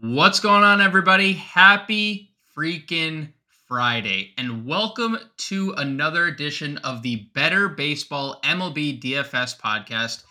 What's going on, everybody? Happy freaking Friday, and welcome to another edition of the Better Baseball MLB DFS podcast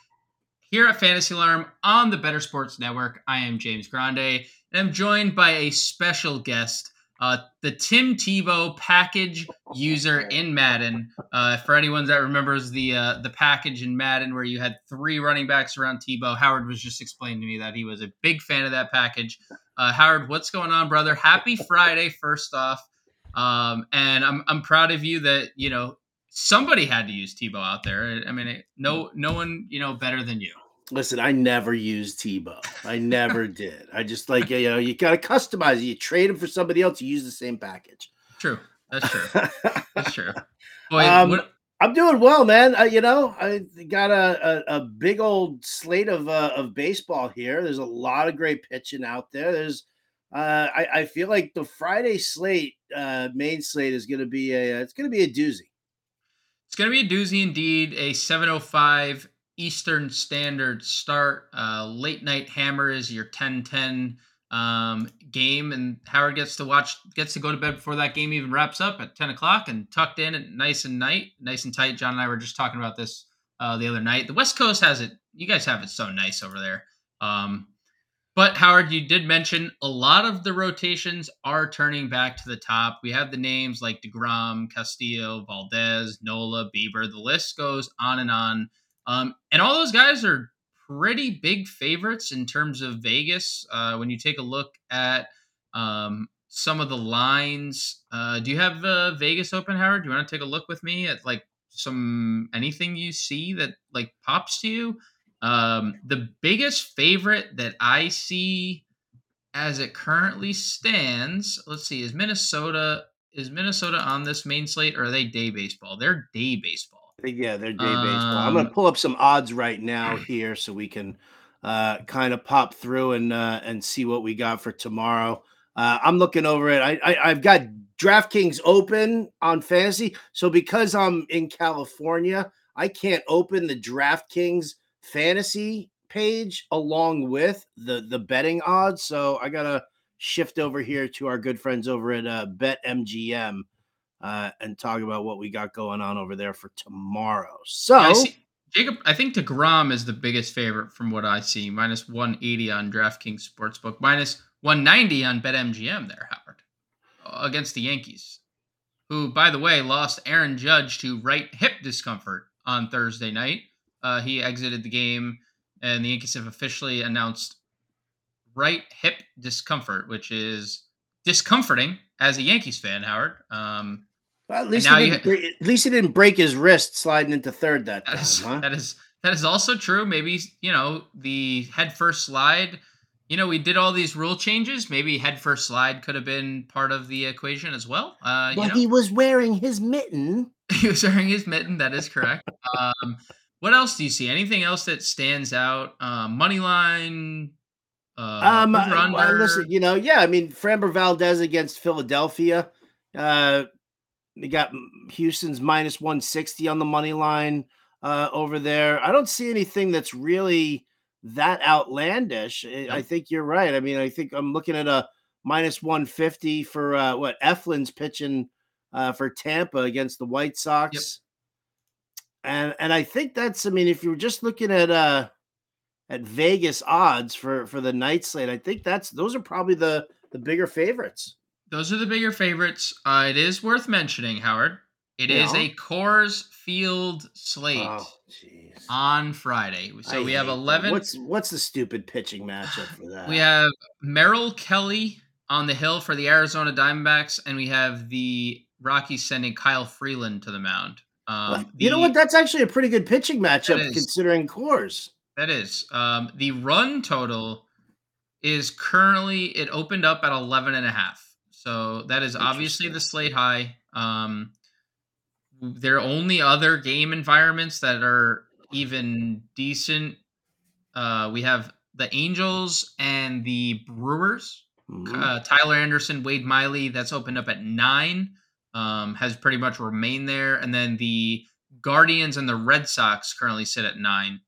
here at Fantasy Alarm on the Better Sports Network. I am James Grande, and I'm joined by a special guest, uh, the Tim Tebow package user in Madden. Uh, for anyone that remembers the uh, the package in Madden where you had three running backs around Tebow, Howard was just explaining to me that he was a big fan of that package. Uh, Howard, what's going on, brother? Happy Friday, first off, um, and I'm I'm proud of you that you know somebody had to use Tebow out there. I mean, no no one you know better than you. Listen, I never used Tebow. I never did. I just like you know, you gotta customize it. You trade him for somebody else, you use the same package. True. That's true. That's true. Boy, Um, what, I'm doing well, man. I, you know, I got a, a, a big old slate of uh, of baseball here. There's a lot of great pitching out there. There's, uh, I, I feel like the Friday slate, uh, main slate is going to be a, it's going to be a doozy. it's gonna be a doozy indeed. A 7:05 Eastern Standard start. Uh, late night hammer is your 10-10 um, game, and Howard gets to watch, gets to go to bed before that game even wraps up at 10 o'clock and tucked in and nice and night, nice and tight. John and I were just talking about this uh, the other night. The West Coast has it. You guys have it so nice over there. Um, but Howard, you did mention a lot of the rotations are turning back to the top. We have the names like DeGrom, Castillo, Valdez, Nola, Bieber. The list goes on and on. Um, and all those guys are pretty big favorites in terms of Vegas. Uh, when you take a look at um, some of the lines, uh, do you have uh, Vegas open, Howard? Do you want to take a look with me at like some anything you see that like pops to you? Um, the biggest favorite that I see as it currently stands, let's see, is Minnesota. Is Minnesota on this main slate or are they day baseball? They're day baseball. Yeah, they're day baseball. I'm going Um, to pull up some odds right now here so we can uh, kind of pop through and uh, and see what we got for tomorrow. Uh, I'm looking over it. I, I I've got DraftKings open on fantasy, so because I'm in California, I can't open the DraftKings fantasy page along with the the betting odds. So I gotta shift over here to our good friends over at uh, BetMGM uh, and talk about what we got going on over there for tomorrow. So I see, Jacob, I think DeGrom is the biggest favorite from what I see. Minus 180 on DraftKings Sportsbook, minus 190 on BetMGM there, Howard, against the Yankees, who, by the way, lost Aaron Judge to right hip discomfort on Thursday night. Uh, he exited the game, and the Yankees have officially announced right hip discomfort, which is discomforting as a Yankees fan, Howard. Um, well, at least he you didn't break, at least he didn't break his wrist sliding into third that That time. is huh? that is that is also true. Maybe you know the head first slide. You know we did all these rule changes. Maybe head first slide could have been part of the equation as well. Uh, you know he was wearing his mitten. he was wearing his mitten. That is correct. um, what else do you see? Anything else that stands out? Uh, money line. Uh, Um, well, listen, you know, yeah, I mean, Framber Valdez against Philadelphia. Uh, they got Houston's minus 160 on the money line uh, over there. I don't see anything that's really that outlandish. I- think you're right. I mean, I think I'm looking at a minus 150 for uh, what Eflin's pitching uh, for Tampa against the White Sox. And and I think that's I mean, if you were just looking at uh at Vegas odds for for the night slate, I think that's those are probably the the bigger favorites. Those are the bigger favorites. Uh, it is worth mentioning, Howard. It is Yeah. a Coors Field slate Oh, on Friday. So I we have hate that. 11. What's what's the stupid pitching matchup for that? We have Merrill Kelly on the hill for the Arizona Diamondbacks, and we have the Rockies sending Kyle Freeland to the mound. Um, you know what? That's actually a pretty good pitching matchup is. considering Coors. That is. Um, the run total is currently, it opened up at 11 and a half. So that is obviously the slate high. Um, there are only other game environments that are even decent. Uh, we have the Angels and the Brewers. Uh, Tyler Anderson, Wade Miley, that's opened up at nine, um, has pretty much remained there. And then the Guardians and the Red Sox currently sit at nine.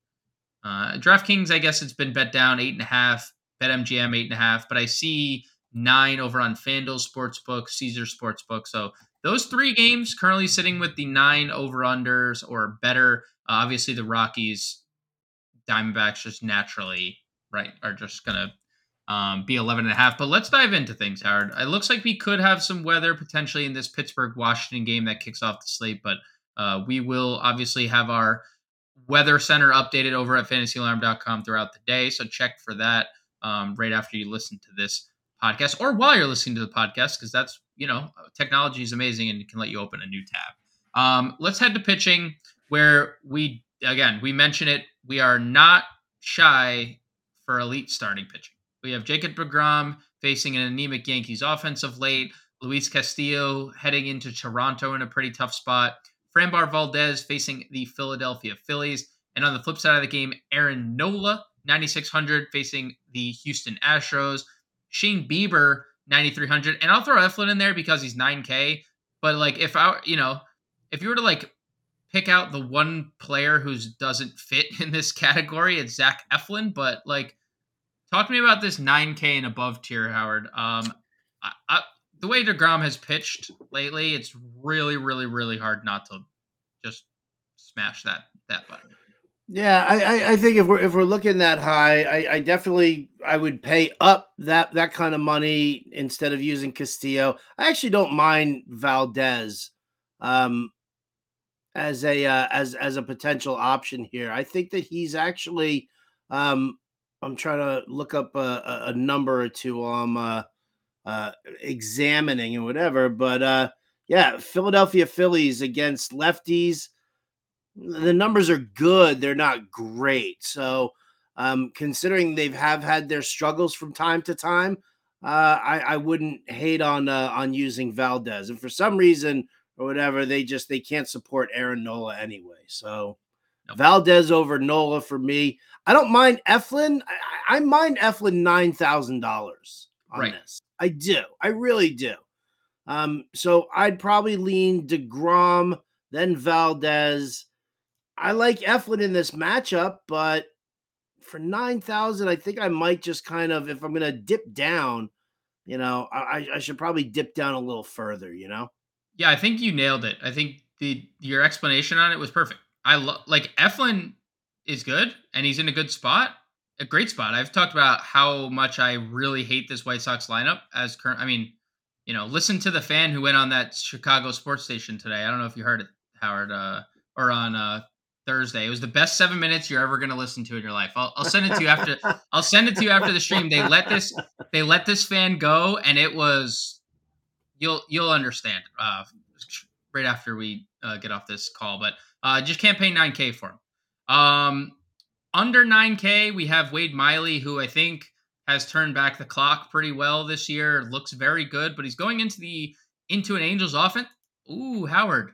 Uh, DraftKings, I guess it's been bet down eight and a half. BetMGM eight and a half, but I see nine over on FanDuel Sportsbook, Caesar Sportsbook. So those three games currently sitting with the nine over unders or better. Uh, obviously, the Rockies, Diamondbacks just naturally right are just gonna um, be 11 and a half. But let's dive into things, Howard. It looks like we could have some weather potentially in this Pittsburgh Washington game that kicks off the slate, but uh, we will obviously have our weather center updated over at fantasyalarm.com throughout the day. So check for that um, right after you listen to this podcast or while you're listening to the podcast, because that's, you know, technology is amazing and it can let you open a new tab. Um, let's head to pitching where we, again, we mention it. We are not shy for elite starting pitching. We have Jacob DeGrom facing an anemic Yankees offensive late. Luis Castillo heading into Toronto in a pretty tough spot. Framber Valdez facing the Philadelphia Phillies. And on the flip side of the game, Aaron Nola, 9,600, facing the Houston Astros. Shane Bieber, 9,300. And I'll throw Eflin in there because he's 9K. But, like, if I, you know, if you were to, like, pick out the one player who doesn't fit in this category, it's Zach Eflin. But, like, Talk to me about this 9K and above tier, Howard. Um, I, I, the way Degrom has pitched lately, it's really, really, really hard not to just smash that that button. Yeah, I, I think if we're if we're looking that high, I, I definitely I would pay up that that kind of money instead of using Castillo. I actually don't mind Valdez um, as a uh, as as a potential option here. I think that he's actually um, I'm trying to look up a, a number or two while I'm uh, uh, examining and whatever. But uh, yeah, Philadelphia Phillies against lefties. The numbers are good. They're not great. So um, considering they've have had their struggles from time to time, uh, I, I wouldn't hate on uh, on using Valdez. And for some reason or whatever, they just they can't support Aaron Nola anyway. So Valdez over Nola for me. I don't mind Eflin. I, I mind Eflin nine thousand dollars on right. this. I do. I really do. Um, so I'd probably lean Degrom, then Valdez. I like Eflin in this matchup, but for nine thousand, I think I might just kind of, if I'm gonna dip down, you know, I, I should probably dip down a little further. You know. Yeah, I think you nailed it. I think the your explanation on it was perfect. I love like Eflin is good and he's in a good spot, a great spot. I've talked about how much I really hate this White Sox lineup as current. I mean, you know, listen to the fan who went on that Chicago sports station today. I don't know if you heard it, Howard, uh, or on uh, Thursday. It was the best seven minutes you're ever going to listen to in your life. I'll, I'll send it to you after. I'll send it to you after the stream. They let this. They let this fan go, and it was. You'll you'll understand uh, right after we uh, get off this call, but uh, just can't pay 9K for him. Um, under 9K, we have Wade Miley, who I think has turned back the clock pretty well this year. Looks very good, but he's going into the into an Angels offense. Ooh, Howard.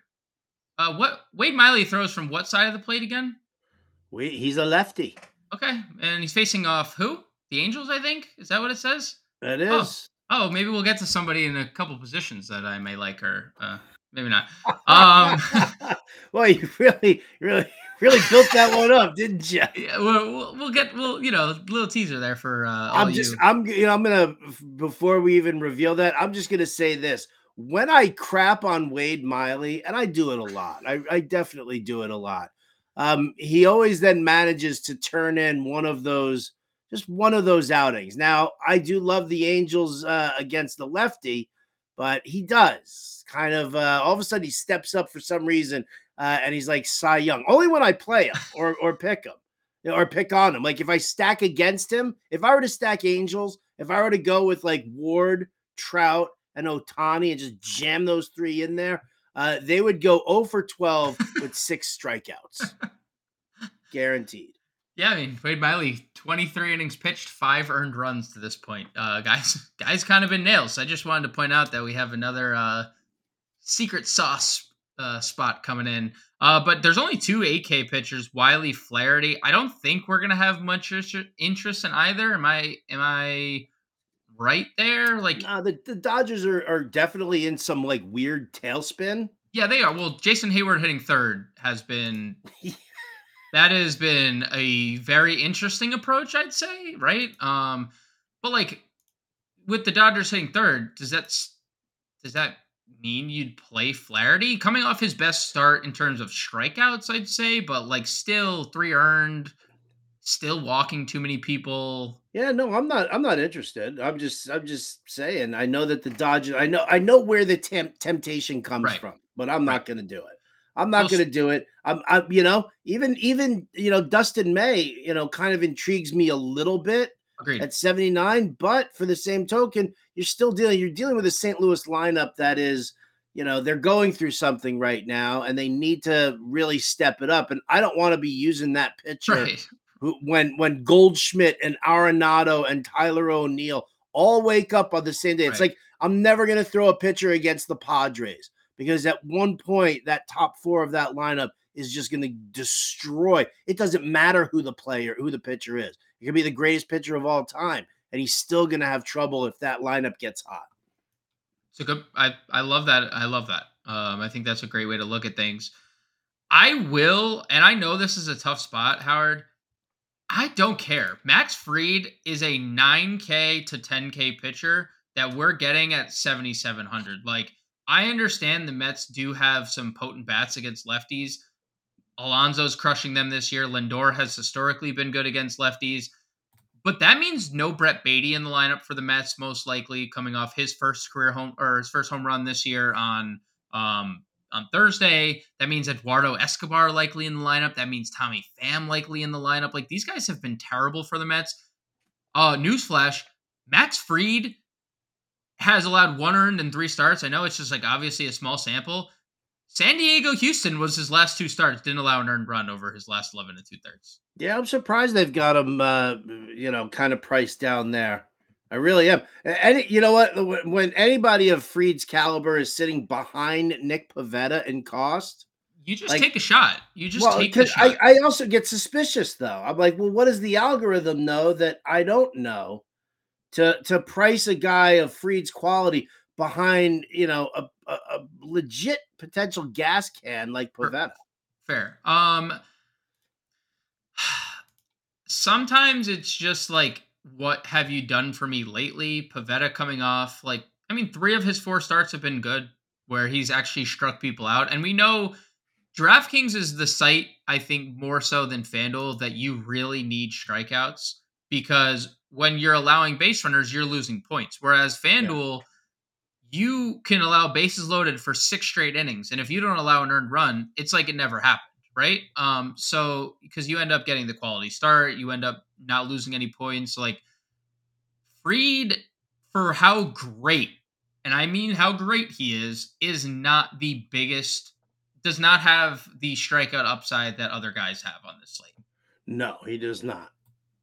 Uh, what Wade Miley throws from what side of the plate again? Wait, he's a lefty. Okay, and he's facing off who? The Angels, I think. Is that what it says? It is. Oh, oh maybe we'll get to somebody in a couple positions that I may like her. Uh, maybe not. Um, well, you really, really, really built that one up, didn't you? Yeah, we'll, we'll get, we'll, you know, little teaser there for. Uh, I'm just, you. I'm, you know, I'm gonna before we even reveal that, I'm just gonna say this: when I crap on Wade Miley, and I do it a lot, I, I definitely do it a lot. Um, he always then manages to turn in one of those, just one of those outings. Now, I do love the Angels uh, against the lefty, but he does kind of uh, all of a sudden he steps up for some reason uh, and he's like Cy Young. Only when I play him or or pick him or pick on him. Like if I stack against him, if I were to stack Angels, if I were to go with like Ward, Trout, and Ohtani and just jam those three in there, uh, they would go 0 for 12 with six strikeouts. Guaranteed. Yeah, I mean Wade Miley, 23 innings pitched, five earned runs to this point. Uh, guys, guys, kind of in nails. I just wanted to point out that we have another uh, secret sauce uh, spot coming in. Uh, but there's only two AK pitchers, Miley Flaherty. I don't think we're gonna have much interest in either. Am I? Am I right there? Like, nah, the, the Dodgers are, are definitely in some like weird tailspin. Yeah, they are. Well, Jason Heyward hitting third has been that has been a very interesting approach, I'd say. Right? Um, But like with the Dodgers hitting third, does that does that mean you'd play Flaherty coming off his best start in terms of strikeouts? I'd say, but like still three earned, still walking too many people. Yeah, no, I'm not. I'm not interested. I'm just. I'm just saying. I know that the Dodgers. I know. I know where the temp- temptation comes Right. from, but I'm Right. not going to do it. I'm not Well, going to do it. I'm. I'm. You know, even even you know, Dustin May. You know, kind of intrigues me a little bit Agreed. at 79. But for the same token, you're still dealing. You're dealing with a St. Louis lineup that is. You know, they're going through something right now, and they need to really step it up. And I don't want to be using that pitcher right. When when Goldschmidt and Arenado and Tyler O'Neill all wake up on the same day. It's Right. like I'm never going to throw a pitcher against the Padres because at one point that top four of that lineup is just going to destroy. It doesn't matter who the player, who the pitcher is. It could be the greatest pitcher of all time, and he's still going to have trouble if that lineup gets hot. So good. I I love that. I love that. Um, I think that's a great way to look at things. I will, and I know this is a tough spot, Howard. I don't care. Max Fried is a 9K to 10K pitcher that we're getting at 7,700. Like, I understand the Mets do have some potent bats against lefties. Alonso's crushing them this year. Lindor has historically been good against lefties. But that means no Brett Baty in the lineup for the Mets, most likely coming off his first career home or his first home run this year on um, on Thursday. That means Eduardo Escobar likely in the lineup. That means Tommy Pham likely in the lineup. Like these guys have been terrible for the Mets. Uh, newsflash: Max Fried has allowed one earned in three starts. I know it's just like obviously a small sample. San Diego, Houston was his last two starts. Didn't allow an earned run over his last eleven and two thirds. Yeah, I'm surprised they've got him, uh, you know, kind of priced down there. I really am. And you know what? When- anybody of Fried's caliber is sitting behind Nick Pivetta in cost, You just Like- take a shot. You just well, take the shot. I, I also get suspicious though. I'm like, well, what does the algorithm know that I don't know to to price a guy of Fried's quality behind, you know, a, a, a legit potential gas can like. Pivetta? Fair. Um sometimes it's just like what have you done for me lately? Pivetta coming off like I mean 3 of his 4 starts have been good where he's actually struck people out. And we know DraftKings is the site I think more so than FanDuel that you really need strikeouts because when you're allowing base runners you're losing points. Whereas FanDuel you can allow bases loaded for six straight innings. And if you don't allow an earned run it's like it never happened right um so because you end up getting the quality start you end up not losing any points like Fried for how great and i mean how great he is is not the biggest does not have the strikeout upside that other guys have on this slate No, he does not.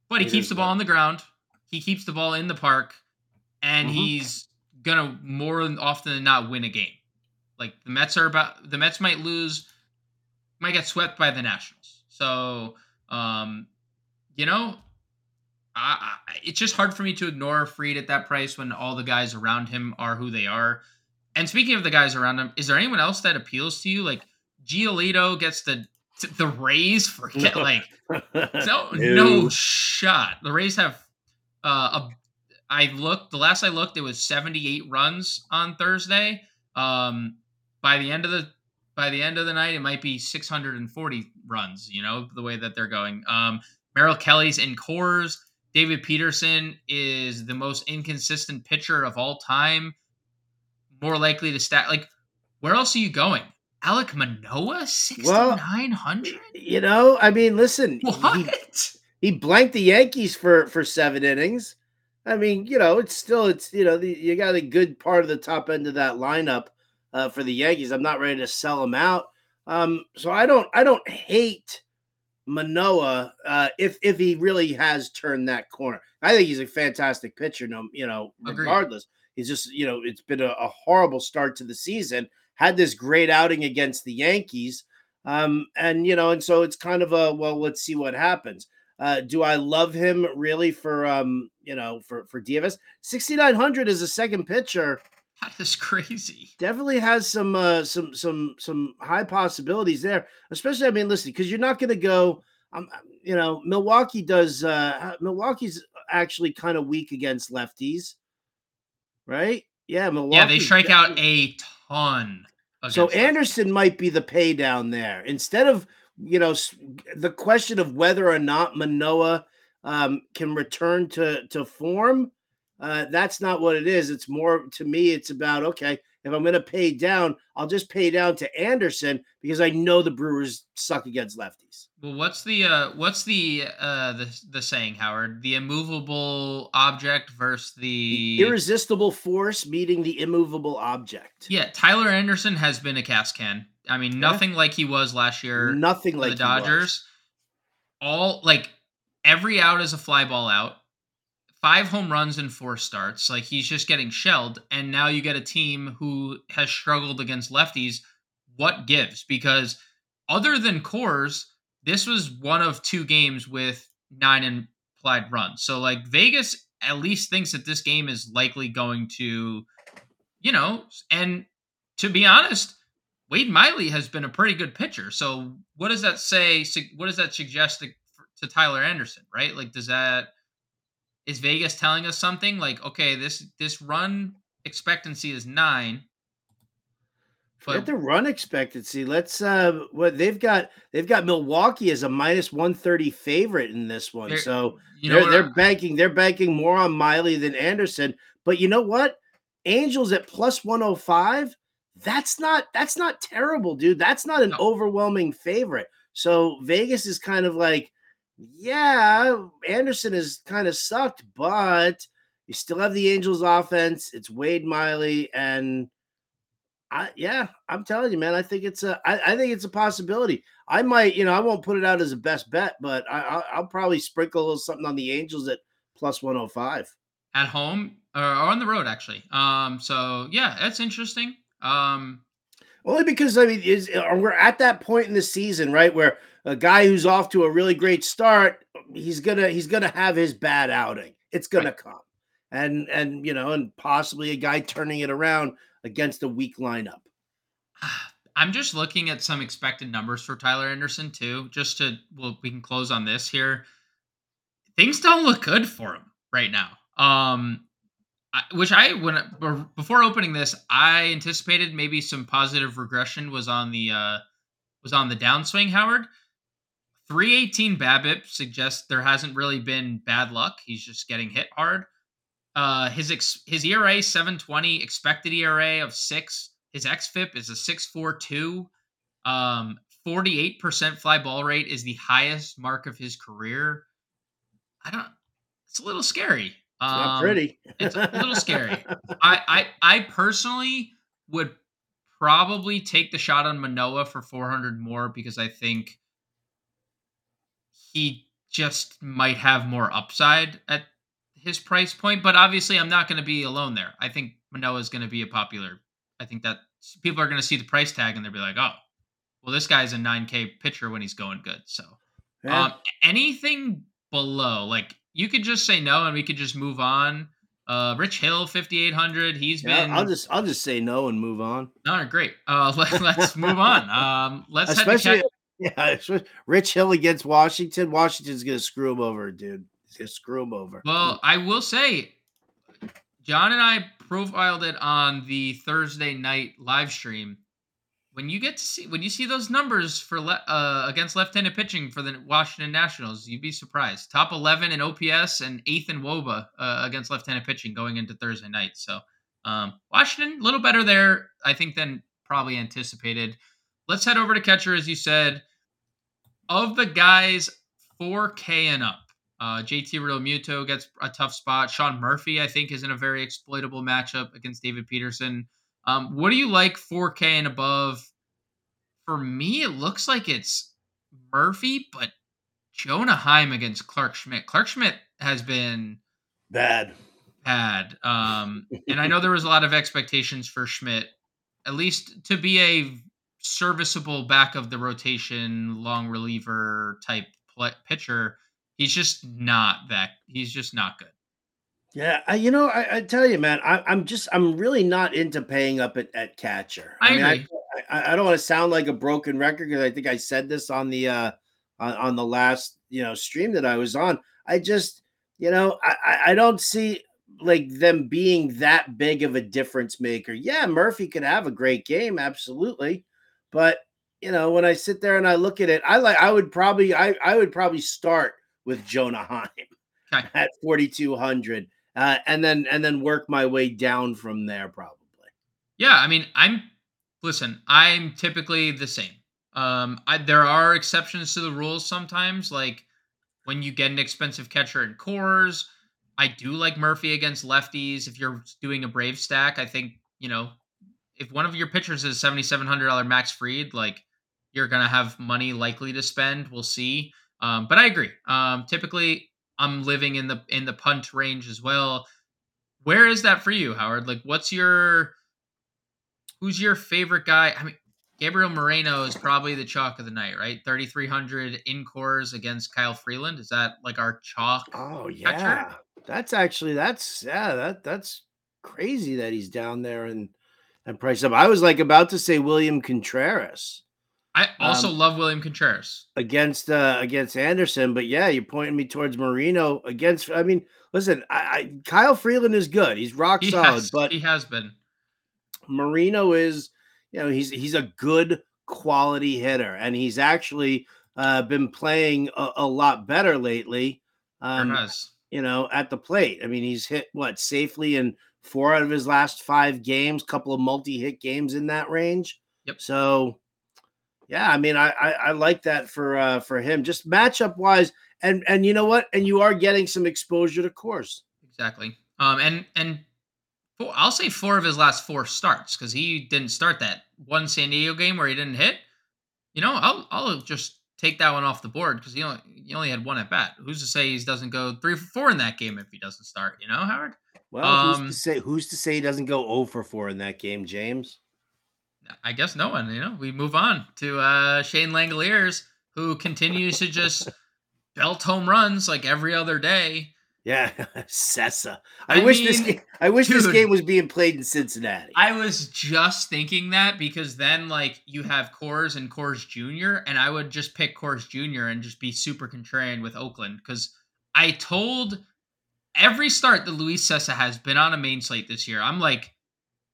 but he He keeps the ball not. on the ground. He keeps the ball in the park, and Mhm. he's gonna more often than not win a game. Like the Mets are about the Mets might lose, might get swept by the Nationals. So, um, you know, I, I, it's just hard for me to ignore Fried at that price when all the guys around him are who they are. And speaking of the guys around him, is there anyone else that appeals to you? Like Giolito gets the the Rays for like no, no shot. The Rays have uh, a. I looked. The last I looked, it was 78 runs on Thursday. Um, by the end of the by the end of the night, it might be 640 runs. You know the way that they're going. Um, Merrill Kelly's in Coors. David Peterson is the most inconsistent pitcher of all time. More likely to stat. Like, where else are you going? Alek Manoah, 6,900. You know, I mean, listen, he, What? he blanked the Yankees for for seven innings. I mean, you know, it's still it's you know the, you got a good part of the top end of that lineup uh, for the Yankees. I'm not ready to sell him out. Um, so I don't I don't hate Manoah uh, if if he really has turned that corner. I think he's a fantastic pitcher. No, you know, Agreed. regardless, he's just you know it's been a, a horrible start to the season. Had this great outing against the Yankees. Um, and you know, and so it's kind of a well, let's see what happens. Uh, do I love him really for um, you know, for for DFS? 6900 is a second pitcher. That is crazy. Definitely has some uh some some some high possibilities there. Especially, I mean, listen, because you're not gonna go um, you know, Milwaukee does uh Milwaukee's actually kind of weak against lefties, right? Yeah, Milwaukee. Yeah, they strike out a ton. So Anderson might be the pay down there instead of you know the question of whether or not Manoah um, can return to to form. Uh, that's not what it is. It's more to me. It's about okay if I'm going to pay down, I'll just pay down to Anderson because I know the Brewers suck against lefties. Well, what's the uh, what's the uh, the the saying, Howard? The immovable object versus the... the irresistible force meeting the immovable object. Yeah, Tyler Anderson has been a cast can. I mean, nothing yeah. like he was last year. Nothing like the Dodgers. All like every out is a fly ball out five home runs in four starts. Like he's just getting shelled. And now you get a team who has struggled against lefties. What gives? Because other than Coors, this was one of two games with nine implied runs. So like Vegas at least thinks that this game is likely going to, you know, and to be honest, Wade Miley has been a pretty good pitcher. So what does that say? What does that suggest to, to Tyler Anderson, right? Like, does that is Vegas telling us something like, okay, this this run expectancy is nine. But the run expectancy. Let's uh what they've got they've got Milwaukee as a minus 130 favorite in this one. So you know they're, they're I, banking they're banking more on Miley than Anderson. But you know what? Angels at plus 105. That's not that's not terrible, dude. That's not an no. overwhelming favorite. So Vegas is kind of like yeah, Anderson has kind of sucked, but you still have the Angels offense. It's Wade Miley, and I yeah, I'm telling you, man, I think it's a I, I think it's a possibility. I might, you know, I won't put it out as a best bet, but I, I'll probably sprinkle a little something on the Angels at plus 105 at home or on the road, actually. Um, so yeah, that's interesting. Um, only because I mean, is we're at that point in the season, right, where a guy who's off to a really great start, he's gonna he's gonna have his bad outing. It's gonna right. come, and and you know, and possibly a guy turning it around against a weak lineup. I'm just looking at some expected numbers for Tyler Anderson too, just to well, we can close on this here. Things don't look good for him right now. Um, which I when before opening this, I anticipated maybe some positive regression was on the uh was on the downswing. Howard, 318 BABIP suggests there hasn't really been bad luck. He's just getting hit hard. Uh, his ex- his ERA 720, expected ERA of six. His xFIP is a 642. Um, 48% fly ball rate is the highest mark of his career. I don't. It's a little scary. Um, it's not pretty. it's a little scary. I, I I personally would probably take the shot on Manoah for 400 more because I think he just might have more upside at his price point. But obviously, I'm not going to be alone there. I think Manoah is going to be a popular. I think that people are going to see the price tag and they'll be like, oh, well, this guy's a 9K pitcher when he's going good. So, yeah. um, anything below, like you could just say no and we could just move on. Uh, Rich Hill, 5,800. He's yeah, been. I'll just I'll just say no and move on. All right, great. Uh, let, us move on. Um, let's especially yeah, Rich Hill against Washington. Washington's gonna screw him over, dude. He's gonna screw him over. Well, I will say, John and I profiled it on the Thursday night live stream. When you get to see when you see those numbers for le- uh, against left-handed pitching for the Washington Nationals, you'd be surprised. Top 11 in OPS and eighth in WOBA uh, against left-handed pitching going into Thursday night. So um, Washington a little better there, I think, than probably anticipated. Let's head over to catcher, as you said. Of the guys 4K and up, uh, JT Realmuto gets a tough spot. Sean Murphy, I think, is in a very exploitable matchup against David Peterson. Um, what do you like 4K and above? For me, it looks like it's Murphy, but Jonah Heim against Clarke Schmidt. Clarke Schmidt has been bad. Bad. Um, and I know there was a lot of expectations for Schmidt, at least to be a serviceable back of the rotation, long reliever type pitcher. He's just not that. He's just not good. Yeah, I, you know, I, I, tell you, man, I, am just, I'm really not into paying up at, at catcher. I, I mean, agree. I, I, don't want to sound like a broken record because I think I said this on the uh on, on the last you know stream that I was on. I just you know, I, I don't see like them being that big of a difference maker. Yeah, Murphy could have a great game, absolutely. But you know, when I sit there and I look at it, I like I would probably I, I would probably start with Jonah Heim okay. at 4200 uh, and then and then work my way down from there probably. Yeah, I mean, I'm listen, I'm typically the same. Um I, there are exceptions to the rules sometimes like when you get an expensive catcher in Coors. I do like Murphy against lefties. If you're doing a Brave stack, I think, you know, if one of your pitchers is $7,700 Max Fried, like you're going to have money likely to spend. We'll see. Um, but I agree. Um, typically, I'm living in the in the punt range as well. Where is that for you, Howard? Like, what's your who's your favorite guy? I mean, Gabriel Moreno is probably the chalk of the night, right? 3,300 in Coors against Kyle Freeland. Is that like our chalk? Oh yeah, catcher? that's actually that's yeah that that's crazy that he's down there and and price up. I was like about to say William Contreras. I also um, love William Contreras against uh against Anderson, but yeah, you're pointing me towards Moreno against. I mean, listen, I, I Kyle Freeland is good. He's rock he solid, has, but he has been. Moreno is, you know, he's he's a good quality hitter, and he's actually uh, been playing a, a lot better lately. Um, you know, at the plate. I mean, he's hit what safely in four out of his last five games, couple of multi-hit games in that range. Yep. So yeah, I mean, I, I, I like that for uh for him, just matchup wise, and and you know what, and you are getting some exposure to Coors. Exactly. Um, and and four, I'll say four of his last four starts because he didn't start that one San Diego game where he didn't hit. You know, I'll I'll just take that one off the board because he only he only had one at bat. Who's to say he doesn't go three for four in that game if he doesn't start? You know, Howard. Well, um, who's to say who's to say he doesn't go 0 for 4 in that game, James? I guess no one. You know, we move on to uh, Shea Langeliers, who continues to just belt home runs like every other day. Yeah, Cessa. I, I wish mean, this game, I wish dude, this game was being played in Cincinnati. I was just thinking that because then like you have Coors and Coors Jr. and I would just pick Coors Jr. and just be super contrarian with Oakland because I told every start that Luis Cessa has been on a main slate this year. I'm like,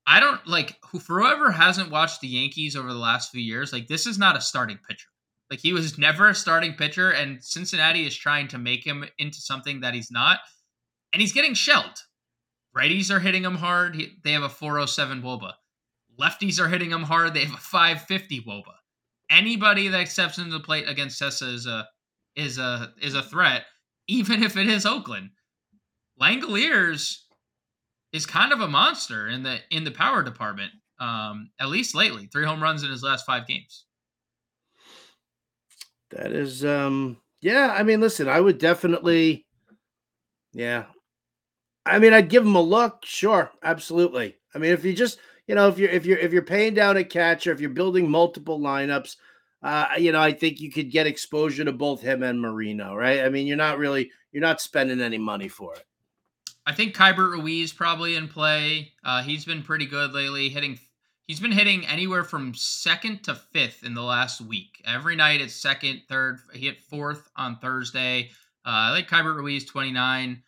I don't like who for whoever hasn't watched the Yankees over the last few years, like this is not a starting pitcher. Like he was never a starting pitcher, and Cincinnati is trying to make him into something that he's not, and he's getting shelled. Righties are hitting him hard. He, they have a 407 woba. Lefties are hitting him hard. They have a 550 woba. Anybody that steps into the plate against Cessa is a is a is a threat, even if it is Oakland. Langeliers is kind of a monster in the in the power department. Um, at least lately, three home runs in his last five games. That is, um, yeah. I mean, listen, I would definitely, yeah. I mean, I'd give him a look. Sure, absolutely. I mean, if you just, you know, if you're if you're if you're paying down a catcher, if you're building multiple lineups, uh, you know, I think you could get exposure to both him and Moreno, right? I mean, you're not really you're not spending any money for it. I think Keibert Ruiz probably in play. Uh, he's been pretty good lately, hitting. He's been hitting anywhere from second to fifth in the last week. Every night it's second, third. He hit fourth on Thursday. Uh, I like Keibert Ruiz, 29.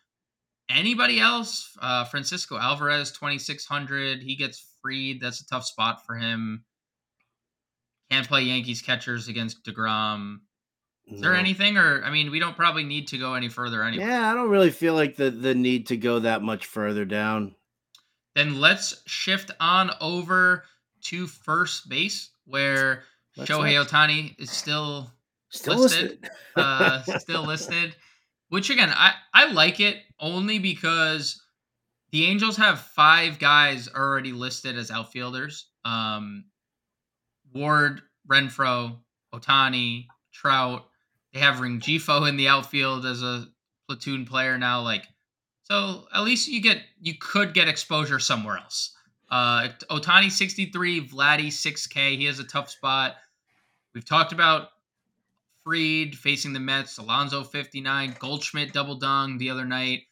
Anybody else? Uh, Francisco Alvarez, 2,600. He gets Fried. That's a tough spot for him. Can't play Yankees catchers against DeGrom. Is there anything, or I mean, we don't probably need to go any further anyway. Yeah, I don't really feel like the the need to go that much further down. Then let's shift on over to first base, where let's Shohei Ohtani is still still listed. listed. uh, still listed. Which again, I I like it only because the Angels have five guys already listed as outfielders. Um, Ward, Renfro, Ohtani, Trout, they have Rengifo in the outfield as a platoon player now. Like, so at least you get you could get exposure somewhere else. Uh, Ohtani 63, Vladdy 6K. He has a tough spot. We've talked about Fried facing the Mets, Alonso 59, Goldschmidt double dong the other night,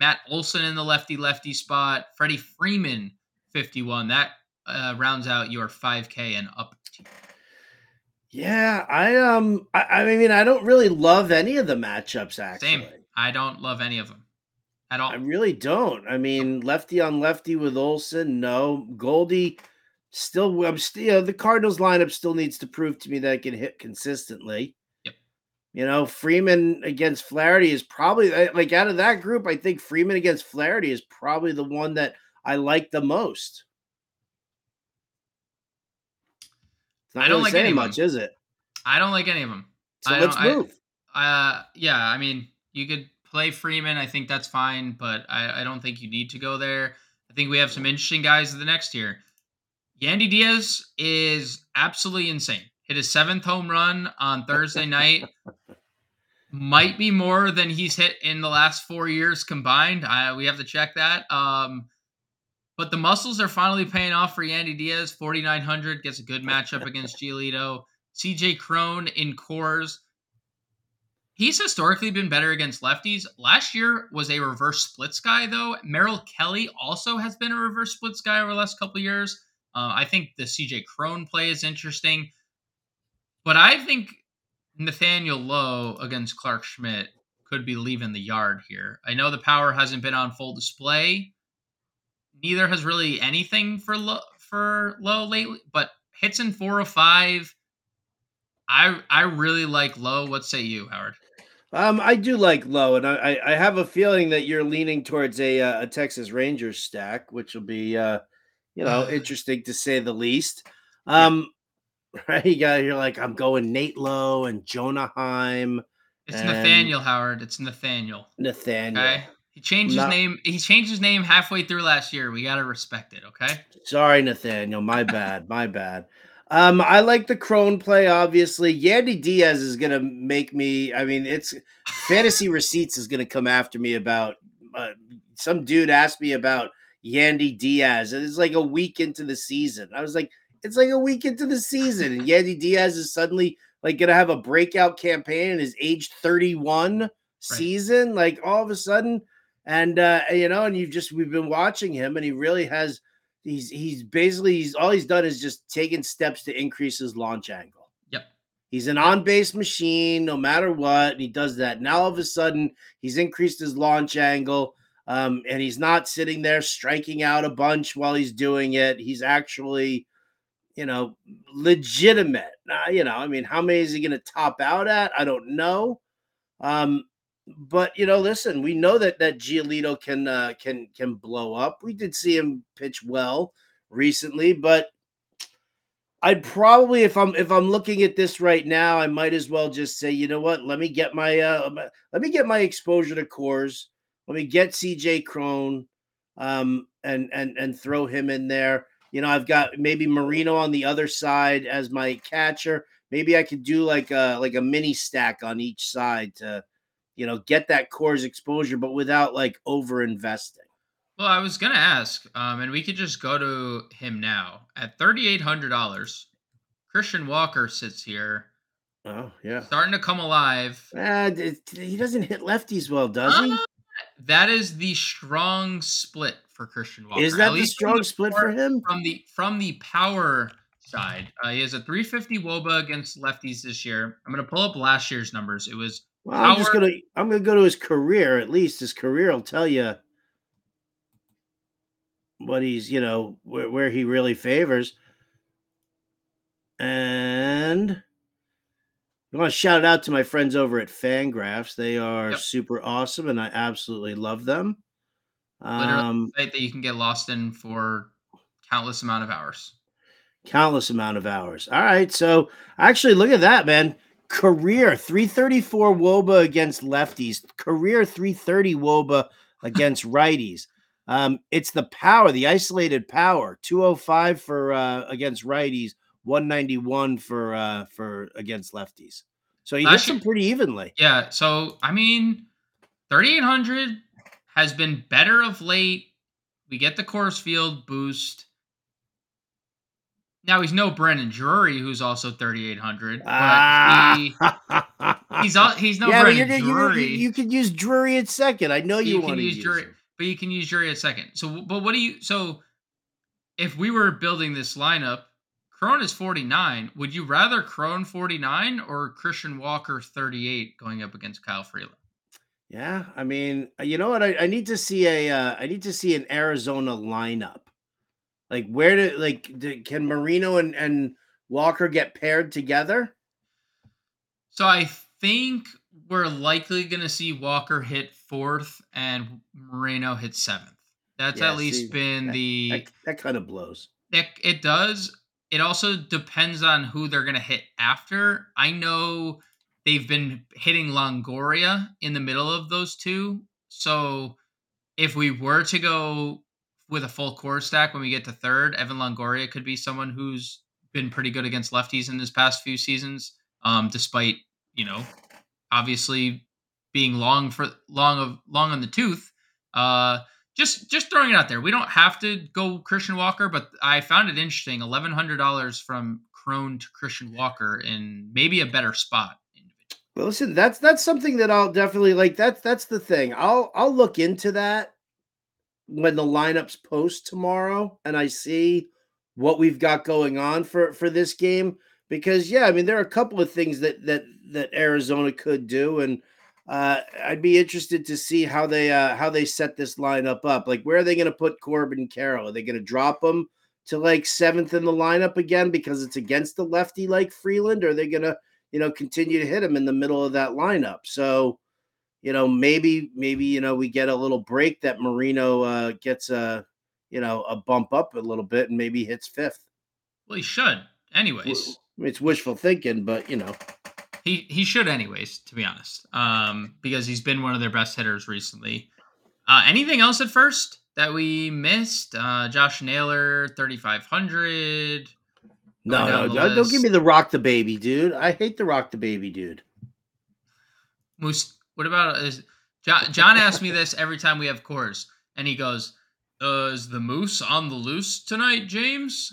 Matt Olson in the lefty lefty spot, Freddie Freeman 51. That uh, rounds out your 5K and up. Yeah, I um, I, I, mean, I don't really love any of the matchups. Actually, Same. I don't love any of them at all. I really don't. I mean, lefty on lefty with Olson, no. Goldie still I'm still you know, the Cardinals lineup still needs to prove to me that it can hit consistently. Yep. You know, Freeman against Flaherty is probably like out of that group, I think Freeman against Flaherty is probably the one that I like the most. I don't really like any much, is it? I don't like any of them. So I let's move. I, uh, yeah, I mean, you could play Freeman. I think that's fine, but I, I don't think you need to go there. I think we have some interesting guys the next year. Yandy Diaz is absolutely insane. Hit his seventh home run on Thursday night. Might be more than he's hit in the last four years combined. I, we have to check that. Um, but the muscles are finally paying off for Yandy Diaz. 4,900 gets a good matchup against Giolito. CJ Cron in Coors. He's historically been better against lefties. Last year was a reverse splits guy, though. Merrill Kelly also has been a reverse splits guy over the last couple years. Uh, I think the CJ Cron play is interesting. But I think Nathaniel Lowe against Clarke Schmidt could be leaving the yard here. I know the power hasn't been on full display. Neither has really anything for Lowe for Lowe lately, but hits in 405. I I really like Lowe. What say you, Howard? Um, I do like Lowe, and I, I have a feeling that you're leaning towards a uh, a Texas Rangers stack, which will be uh, you know interesting to say the least. Um, right? You got you're like I'm going Nate Lowe and Jonah Heim. It's Nathaniel Howard. It's Nathaniel. Nathaniel. Okay. He changed his name. He changed his name halfway through last year. We gotta respect it, okay? Sorry, Nathaniel. My bad. My bad. Um, I like the Cron play, obviously. Yandy Diaz is gonna make me. I mean, it's fantasy receipts is gonna come after me about uh, some dude asked me about Yandy Diaz. It's like a week into the season. I was like, it's like a week into the season, and Yandy Diaz is suddenly like gonna have a breakout campaign in his age 31 right. season. Like all of a sudden, and uh, you know, and you've just we've been watching him, and he really has he's he's basically he's all he's done is just taken steps to increase his launch angle. Yep. He's an on-base machine no matter what, and he does that. Now all of a sudden he's increased his launch angle. Um, and he's not sitting there striking out a bunch while he's doing it. He's actually, you know, legitimate. Uh, you know, I mean, how many is he going to top out at? I don't know. Um, but you know, listen, we know that that Giolito can uh, can can blow up. We did see him pitch well recently, but I'd probably if I'm if I'm looking at this right now, I might as well just say, you know what? Let me get my uh let me get my exposure to Coors. Let me get CJ Cron um and and and throw him in there. You know, I've got maybe Moreno on the other side as my catcher. Maybe I could do like a like a mini stack on each side to you know, get that Coors exposure, but without like over investing. Well, I was gonna ask, um, and we could just go to him now at thirty eight hundred dollars. Christian Walker sits here. Oh yeah, starting to come alive. Uh, he doesn't hit lefties well, does he? Uh, that is the strong split for Christian Walker. Is that the strong split for him from the from the power side? Uh, he has a 350 WOBA against lefties this year. I'm going to pull up last year's numbers. It was well, I'm just gonna I'm gonna go to his career. At least his career will tell you what he's you know where, where he really favors. And I want to shout out to my friends over at Fangraphs. They are yep. super awesome, and I absolutely love them. Um, site that you can get lost in for countless amount of hours. Countless amount of hours. All right, so actually, look at that, man career 334 woba against lefties. Career 330 woba against righties. Um, it's the power the isolated power. 205 for uh, against righties 191 for uh, for against lefties. So he hits them pretty evenly. Yeah so i mean 3800 has been better of late. We get the Coors Field boost now he's no Brandon Drury, who's also 3,800. Ah. He, he's he's no yeah, Drury. You, you, can use Drury at second. I know you, you want to use, use Drury, but you can use Drury at second. So, but what do you? So, if we were building this lineup, Cron is 49. Would you rather Cron 49 or Christian Walker 38 going up against Kyle Freeland? Yeah, I mean, you know what? I, I need to see a uh, I need to see an Arizona lineup. Like where did like do, can Moreno and, and Walker get paired together? So I think we're likely going to see Walker hit fourth and Moreno hit seventh. That's Yeah, at least see, been that the that, that kind of blows. it, it does. It also depends on who they're going to hit after. I know they've been hitting Longoria in the middle of those two. So if we were to go with a full core stack when we get to third, Evan Longoria could be someone who's been pretty good against lefties in his past few seasons, um, despite you know obviously being long for long of long on the tooth. Uh, just just throwing it out there. We don't have to go Christian Walker, but I found it interesting. Eleven hundred dollars from Cron to Christian Walker in maybe a better spot. But listen, that's that's something that I'll definitely like. That's that's the thing. I'll I'll look into that when the lineups post tomorrow and I see what we've got going on for for this game because yeah, I mean there are a couple of things that that that Arizona could do and uh, I'd be interested to see how they uh, how they set this lineup up. Like where are they going to put Corbin Carroll? Are they going to drop him to like seventh in the lineup again because it's against the lefty like Freeland? Or are they going to you know continue to hit him in the middle of that lineup? So you know, maybe maybe you know we get a little break that Moreno uh, gets a you know a bump up a little bit and maybe hits fifth. Well, he should, anyways. It's wishful thinking, but you know, He he should, anyways. To be honest, um, because he's been one of their best hitters recently. Uh, anything else at first that we missed? Uh, Josh Naylor, thirty five hundred. no, no, don't don't give me the rock the baby, dude. I hate the rock the baby, dude. Moose. What about is John? John asks me this every time we have Coors, and he goes, uh, "Is the moose on the loose tonight, James?"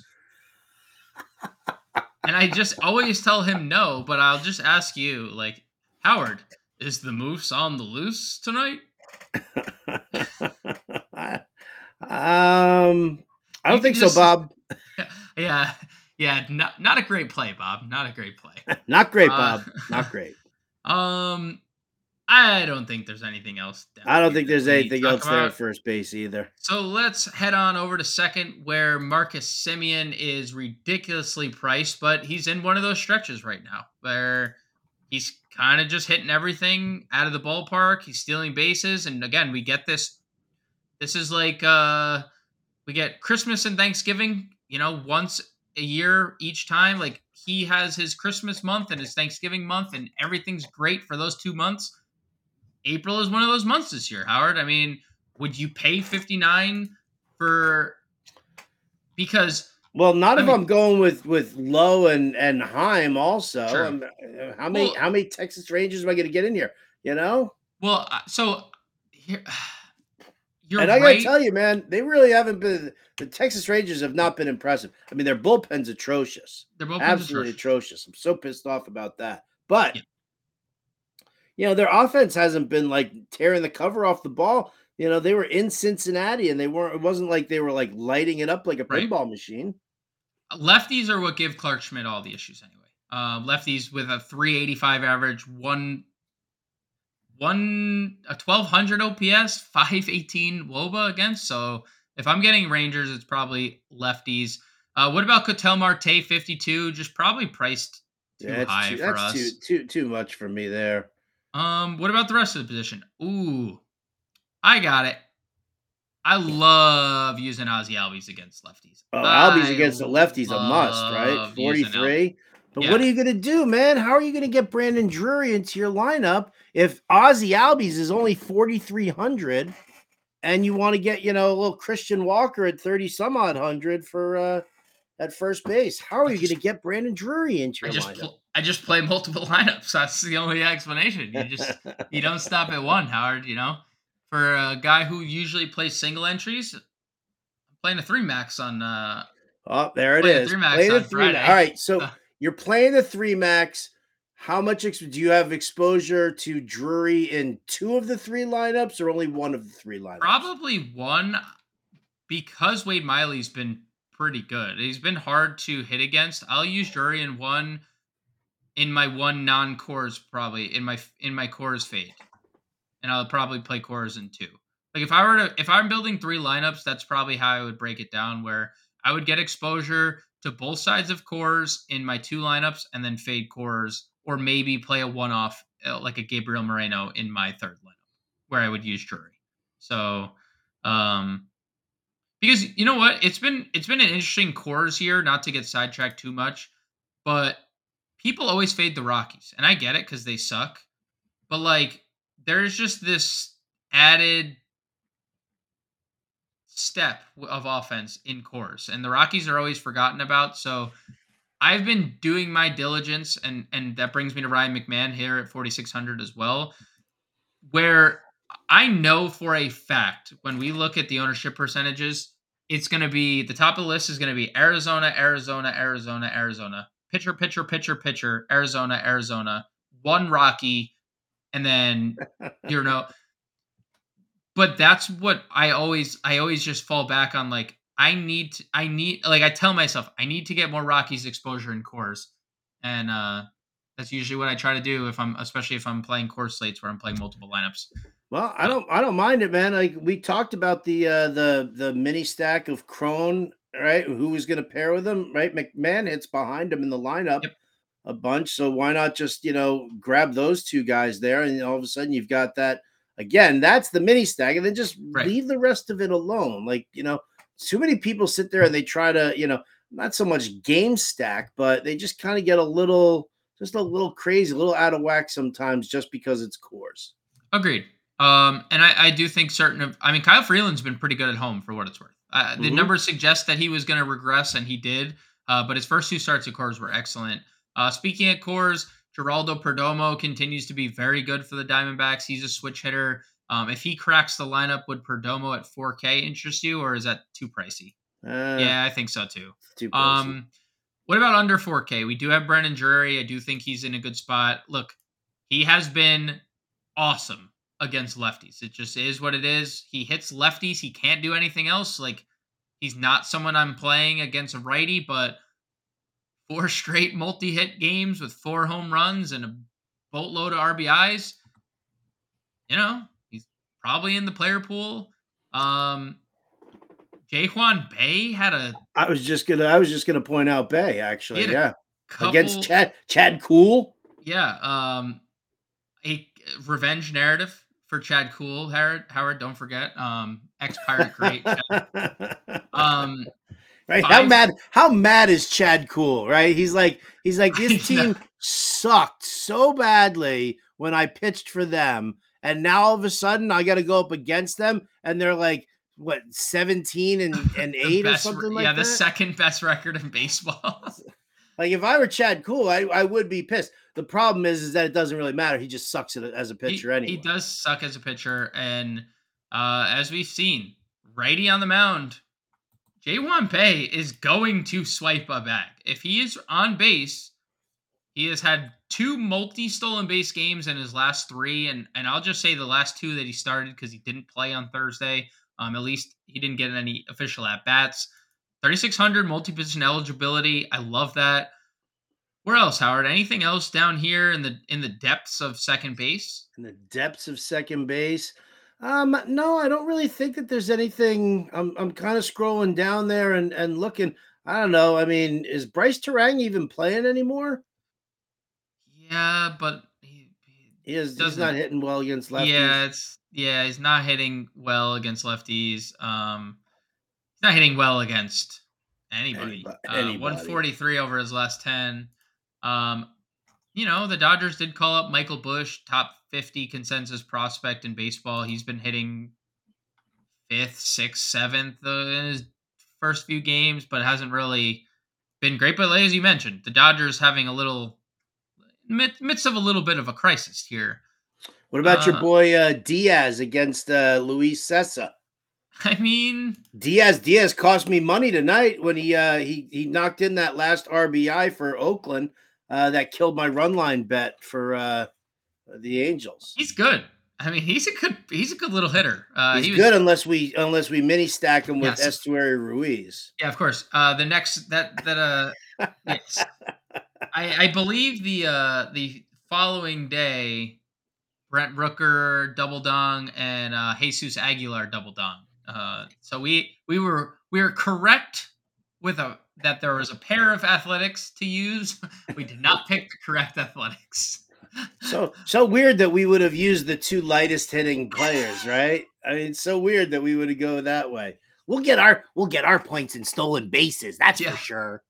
And I just always tell him no, but I'll just ask you, like Howard, is the moose on the loose tonight? um, I don't think just- so, Bob. Yeah, yeah, not not a great play, Bob. Not a great play. Not great, Uh, Bob. Not great. Um, I don't think there's anything else. down I don't think there's we need to anything else there at first base either. So let's head on over to second, where Marcus Semien is ridiculously priced, but he's in one of those stretches right now where he's kind of just hitting everything out of the ballpark. He's stealing bases, and again, we get this. This is like uh, we get Christmas and Thanksgiving, you know, once a year each time. Like he has his Christmas month and his Thanksgiving month, and everything's great for those two months. April is one of those months this year, Howard. I mean, would you pay 59 for because Well, not I if mean- I'm going with with Lowe and and Heim also. Sure. Uh, how many Well- how many Texas Rangers am I going to get in here? You know, well, uh, so here you're and I got to tell you, man, they really haven't been. The Texas Rangers have not been impressive. I mean, their bullpen's atrocious, They're both absolutely atrocious. atrocious. I'm so pissed off about that. But Yeah. You know, their offense hasn't been like tearing the cover off the ball. You know, they were in Cincinnati and they weren't. It wasn't like they were like lighting it up like a Right. pinball machine. Lefties are what give Clarke Schmidt all the issues anyway. Uh, lefties with a 385 average, one one a 1200 OPS, 518 WOBA against. So if I'm getting Rangers, it's probably lefties. Uh, what about Ketel Marte 52? Just probably priced too Yeah, high too, for us. too too too much for me there. Um, what about the rest of the position? Ooh, I got it. I love using Ozzy Albies against lefties. Oh, Albies against the lefties a must, right? Al- 43. But Yeah. what are you going to do, man? How are you going to get Brandon Drury into your lineup if Ozzy Albies is only 4,300 and you want to get, you know, a little Christian Walker at 30 some odd hundred for uh at first base? How are I you going to get Brandon Drury into I your just lineup? pl- I just play multiple lineups. That's the only explanation. You just you don't stop at one, Howard. You know, for a guy who usually plays single entries, I'm playing a three max on. uh oh, there it is. three max Play the three Friday. All right, so you're playing the three max. How much ex- do you have exposure to Drury in two of the three lineups, or only one of the three lineups? Probably one because Wade Miley's been pretty good. He's been hard to hit against. I'll use Drury in one in my one non Coors probably in my in my Coors fade. and I'll probably play Coors in two. Like if I were to if I'm building three lineups, that's probably how I would break it down where I would get exposure to both sides of Coors in my two lineups and then fade Coors or maybe play a one off uh, like a Gabriel Moreno in my third lineup where I would use Drury. So um because you know what? It's been it's been an interesting Coors here, not to get sidetracked too much, but people always fade the Rockies. And I get it because they suck. But like there's just this added step of offense in Coors, and the Rockies are always forgotten about. So I've been doing my diligence, and and that brings me to Ryan McMahon here at 4600 as well, where I know for a fact when we look at the ownership percentages, it's going to be the top of the list is going to be Arizona, Arizona, Arizona, Arizona, pitcher, pitcher, pitcher, pitcher, Arizona, Arizona, one Rocky, and then you know but that's what I always I always just fall back on like I need to, I need like I tell myself I need to get more Rockies exposure in Coors. And uh that's usually what I try to do if I'm especially if I'm playing Coors slates where I'm playing multiple lineups. Well, I don't I don't mind it, man. Like we talked about the uh the the mini stack of Cron, right? Who was gonna pair with him, right? McMahon hits behind him in the lineup yep. a bunch. So why not just, you know, grab those two guys there and all of a sudden you've got that Again, that's the mini stack, and then just right. leave the rest of it alone. Like, you know, too many people sit there and they try to, you know, not so much game stack, but they just kind of get a little, just a little crazy, a little out of whack sometimes just because it's Coors. Agreed. Um, and I, I do think certain of, I mean, Kyle Freeland's been pretty good at home for what it's worth. Uh, the mm-hmm. numbers suggest that he was going to regress, and he did. Uh, but his first two starts at Coors were excellent. Uh, speaking at Coors, Geraldo Perdomo continues to be very good for the Diamondbacks. He's a switch hitter. Um, if he cracks the lineup, would Perdomo at 4K interest you, or is that too pricey? Uh, yeah, I think so too. too pricey. Um, what about under 4K? We do have Brandon Drury. I do think he's in a good spot. Look, he has been awesome against lefties. It just is what it is. He hits lefties. He can't do anything else. Like he's not someone I'm playing against a righty, but four straight multi-hit games with four home runs and a boatload of RBIs. You know, he's probably in the player pool. Um Ji-hwan Bae had a I was just gonna I was just gonna point out Bae actually, yeah. Couple, Against Chad Chad Kuhl. Yeah. Um a revenge narrative for Chad Kuhl, Howard. Howard, don't forget. Um, ex pirate great. um right? Five. How mad? How mad is Chad Kuhl? Right? He's like, he's like, this team sucked so badly when I pitched for them, and now all of a sudden I got to go up against them, and they're like, what, seventeen and and eight best, or something like yeah, that? Yeah, the second best record in baseball. like if I were Chad Kuhl, I, I would be pissed. The problem is, is that it doesn't really matter. He just sucks as a pitcher he, anyway. He does suck as a pitcher, and uh, as we've seen, righty on the mound Ji-hwan Bae is going to swipe a bag. If he is on base, he has had two multi stolen base games in his last three, and and I'll just say the last two that he started because he didn't play on Thursday. Um, at least he didn't get any official at bats. 3600 multi position eligibility. I love that. Where else, Howard? Anything else down here in the in the depths of second base? In the depths of second base. Um, no, I don't really think that there's anything. I'm I'm kind of scrolling down there and and looking. I don't know. I mean, is Brice Turang even playing anymore? Yeah, but he, he is he's not hitting well against lefties. Yeah, it's yeah, he's not hitting well against lefties. Um, he's not hitting well against anybody. anybody, uh, anybody. Uh, 143 over his last 10. Um, you know, the Dodgers did call up Michael Busch, top 50 consensus prospect in baseball. He's been hitting fifth, sixth, seventh uh, in his first few games, but hasn't really been great. But as you mentioned, the Dodgers having a little midst of a little bit of a crisis here. What about uh, your boy uh, Diaz against uh, Luis Cessa? I mean, Diaz Diaz cost me money tonight when he uh, he he knocked in that last RBI for Oakland uh, that killed my run line bet for uh, the Angels. He's good. I mean, he's a good he's a good little hitter. Uh, he's he was, good unless we unless we mini stack him with yes. Esteury Ruiz. Yeah, of course. Uh, the next that that uh, yes. I I believe the uh the following day, Brent Rooker double dong and uh, Jesus Aguilar double dong. Uh, so we we were we were correct with a that there was a pair of athletics to use. we did not pick the correct athletics. so so weird that we would have used the two lightest hitting players, right? I mean, so weird that we would have go that way. We'll get our we'll get our points in stolen bases. That's yeah. for sure.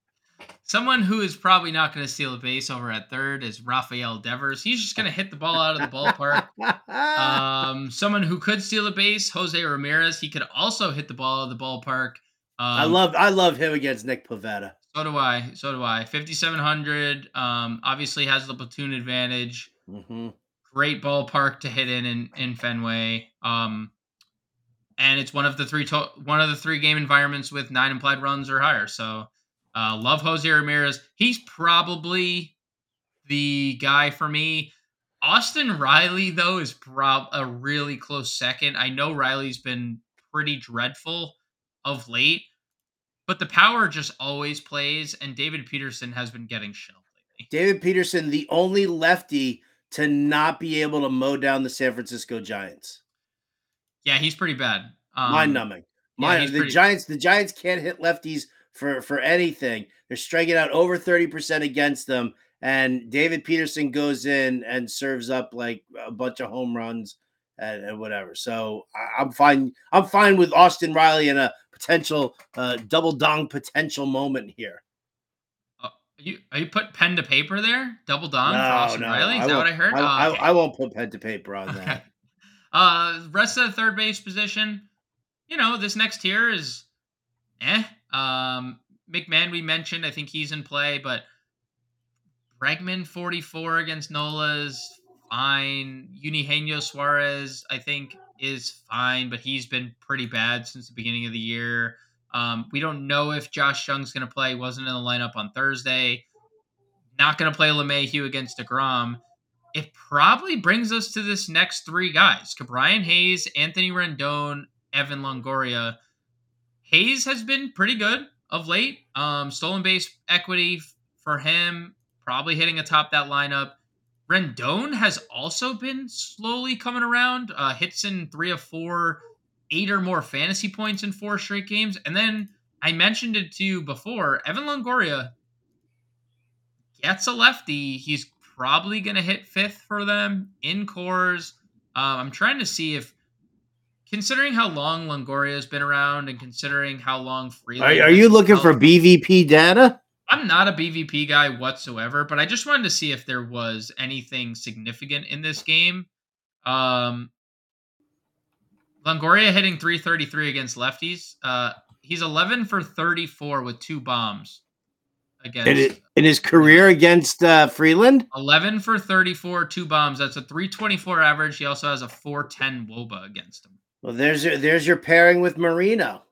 Someone who is probably not going to steal a base over at third is Rafael Devers. He's just going to hit the ball out of the ballpark. um, someone who could steal a base, Jose Ramirez. He could also hit the ball out of the ballpark. Um, I love I love him against Nick Pivetta. So do I. So do I. 5700 um, obviously has the platoon advantage. Mm-hmm. Great ballpark to hit in in, in Fenway. Um, and it's one of the three to- one of the three game environments with nine implied runs or higher. So uh, love Jose Ramirez. He's probably the guy for me. Austin Riley, though, is prob a really close second. I know Riley's been pretty dreadful of late, but the power just always plays, and David Peterson has been getting shelled lately. David Peterson, the only lefty to not be able to mow down the San Francisco Giants. Yeah, he's pretty bad. Um, Mind numbing. Mind yeah, the pretty... Giants. The Giants can't hit lefties for for anything. They're striking out over 30% against them. And David Peterson goes in and serves up like a bunch of home runs and, and whatever. So I, am fine. I'm fine with Austin Riley in a potential uh, double dong potential moment here. Uh, you are you put pen to paper there? Double dong no, for Austin no, Riley? Is I that what I heard? I, oh, okay. I, I, won't put pen to paper on that. uh, rest of the third base position. You know, this next tier is eh. Um, McMahon, we mentioned, I think he's in play, but Bregman 44 against Nola is fine. Eugenio Suarez, I think, is fine, but he's been pretty bad since the beginning of the year. Um, we don't know if Josh Jung's going to play. Wasn't in the lineup on Thursday. Not going to play LeMahieu against DeGrom. It probably brings us to this next three guys: Ke'Bryan Hayes, Anthony Rendon, Evan Longoria. Hayes has been pretty good of late. Um, stolen base equity for him, probably hitting atop that lineup. Rendon has also been slowly coming around. Uh, hits in three of four, eight or more fantasy points in four straight games. And then I mentioned it to you before. Evan Longoria gets a lefty. He's probably going to hit fifth for them in Coors. Uh, I'm trying to see if considering how long Longoria has been around and considering how long Freeland. Are, are you looking for BVP data? I'm not a BVP guy whatsoever, but I just wanted to see if there was anything significant in this game. Um, Longoria hitting 333 against lefties. Uh, he's 11 for 34 with two bombs against in, in his career against uh, Freeland. 11 for 34, two bombs. That's a 324 average. He also has a 410 woba against him. Well, there's your there's your pairing with Moreno.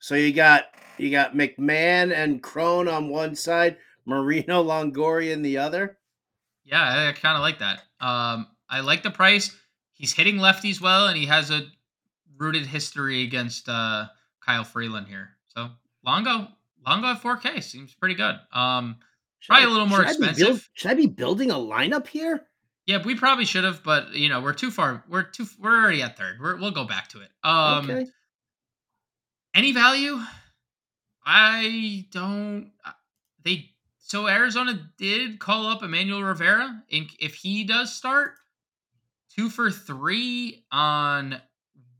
So you got you got McMahon and Cron on one side, Moreno Longoria in the other. Yeah, I kind of like that. Um, I like the price. He's hitting lefties well, and he has a rooted history against uh, Kyle Freeland here. So Longo, Longo at 4K seems pretty good. Um, probably I, a little more expensive. I build, should I be building a lineup here? Yeah, we probably should have, but you know, we're too far. We're too. We're already at third. We're, we'll go back to it. Um, okay. Any value? I don't. Uh, they so Arizona did call up Emmanuel Rivera. And if he does start, two for three on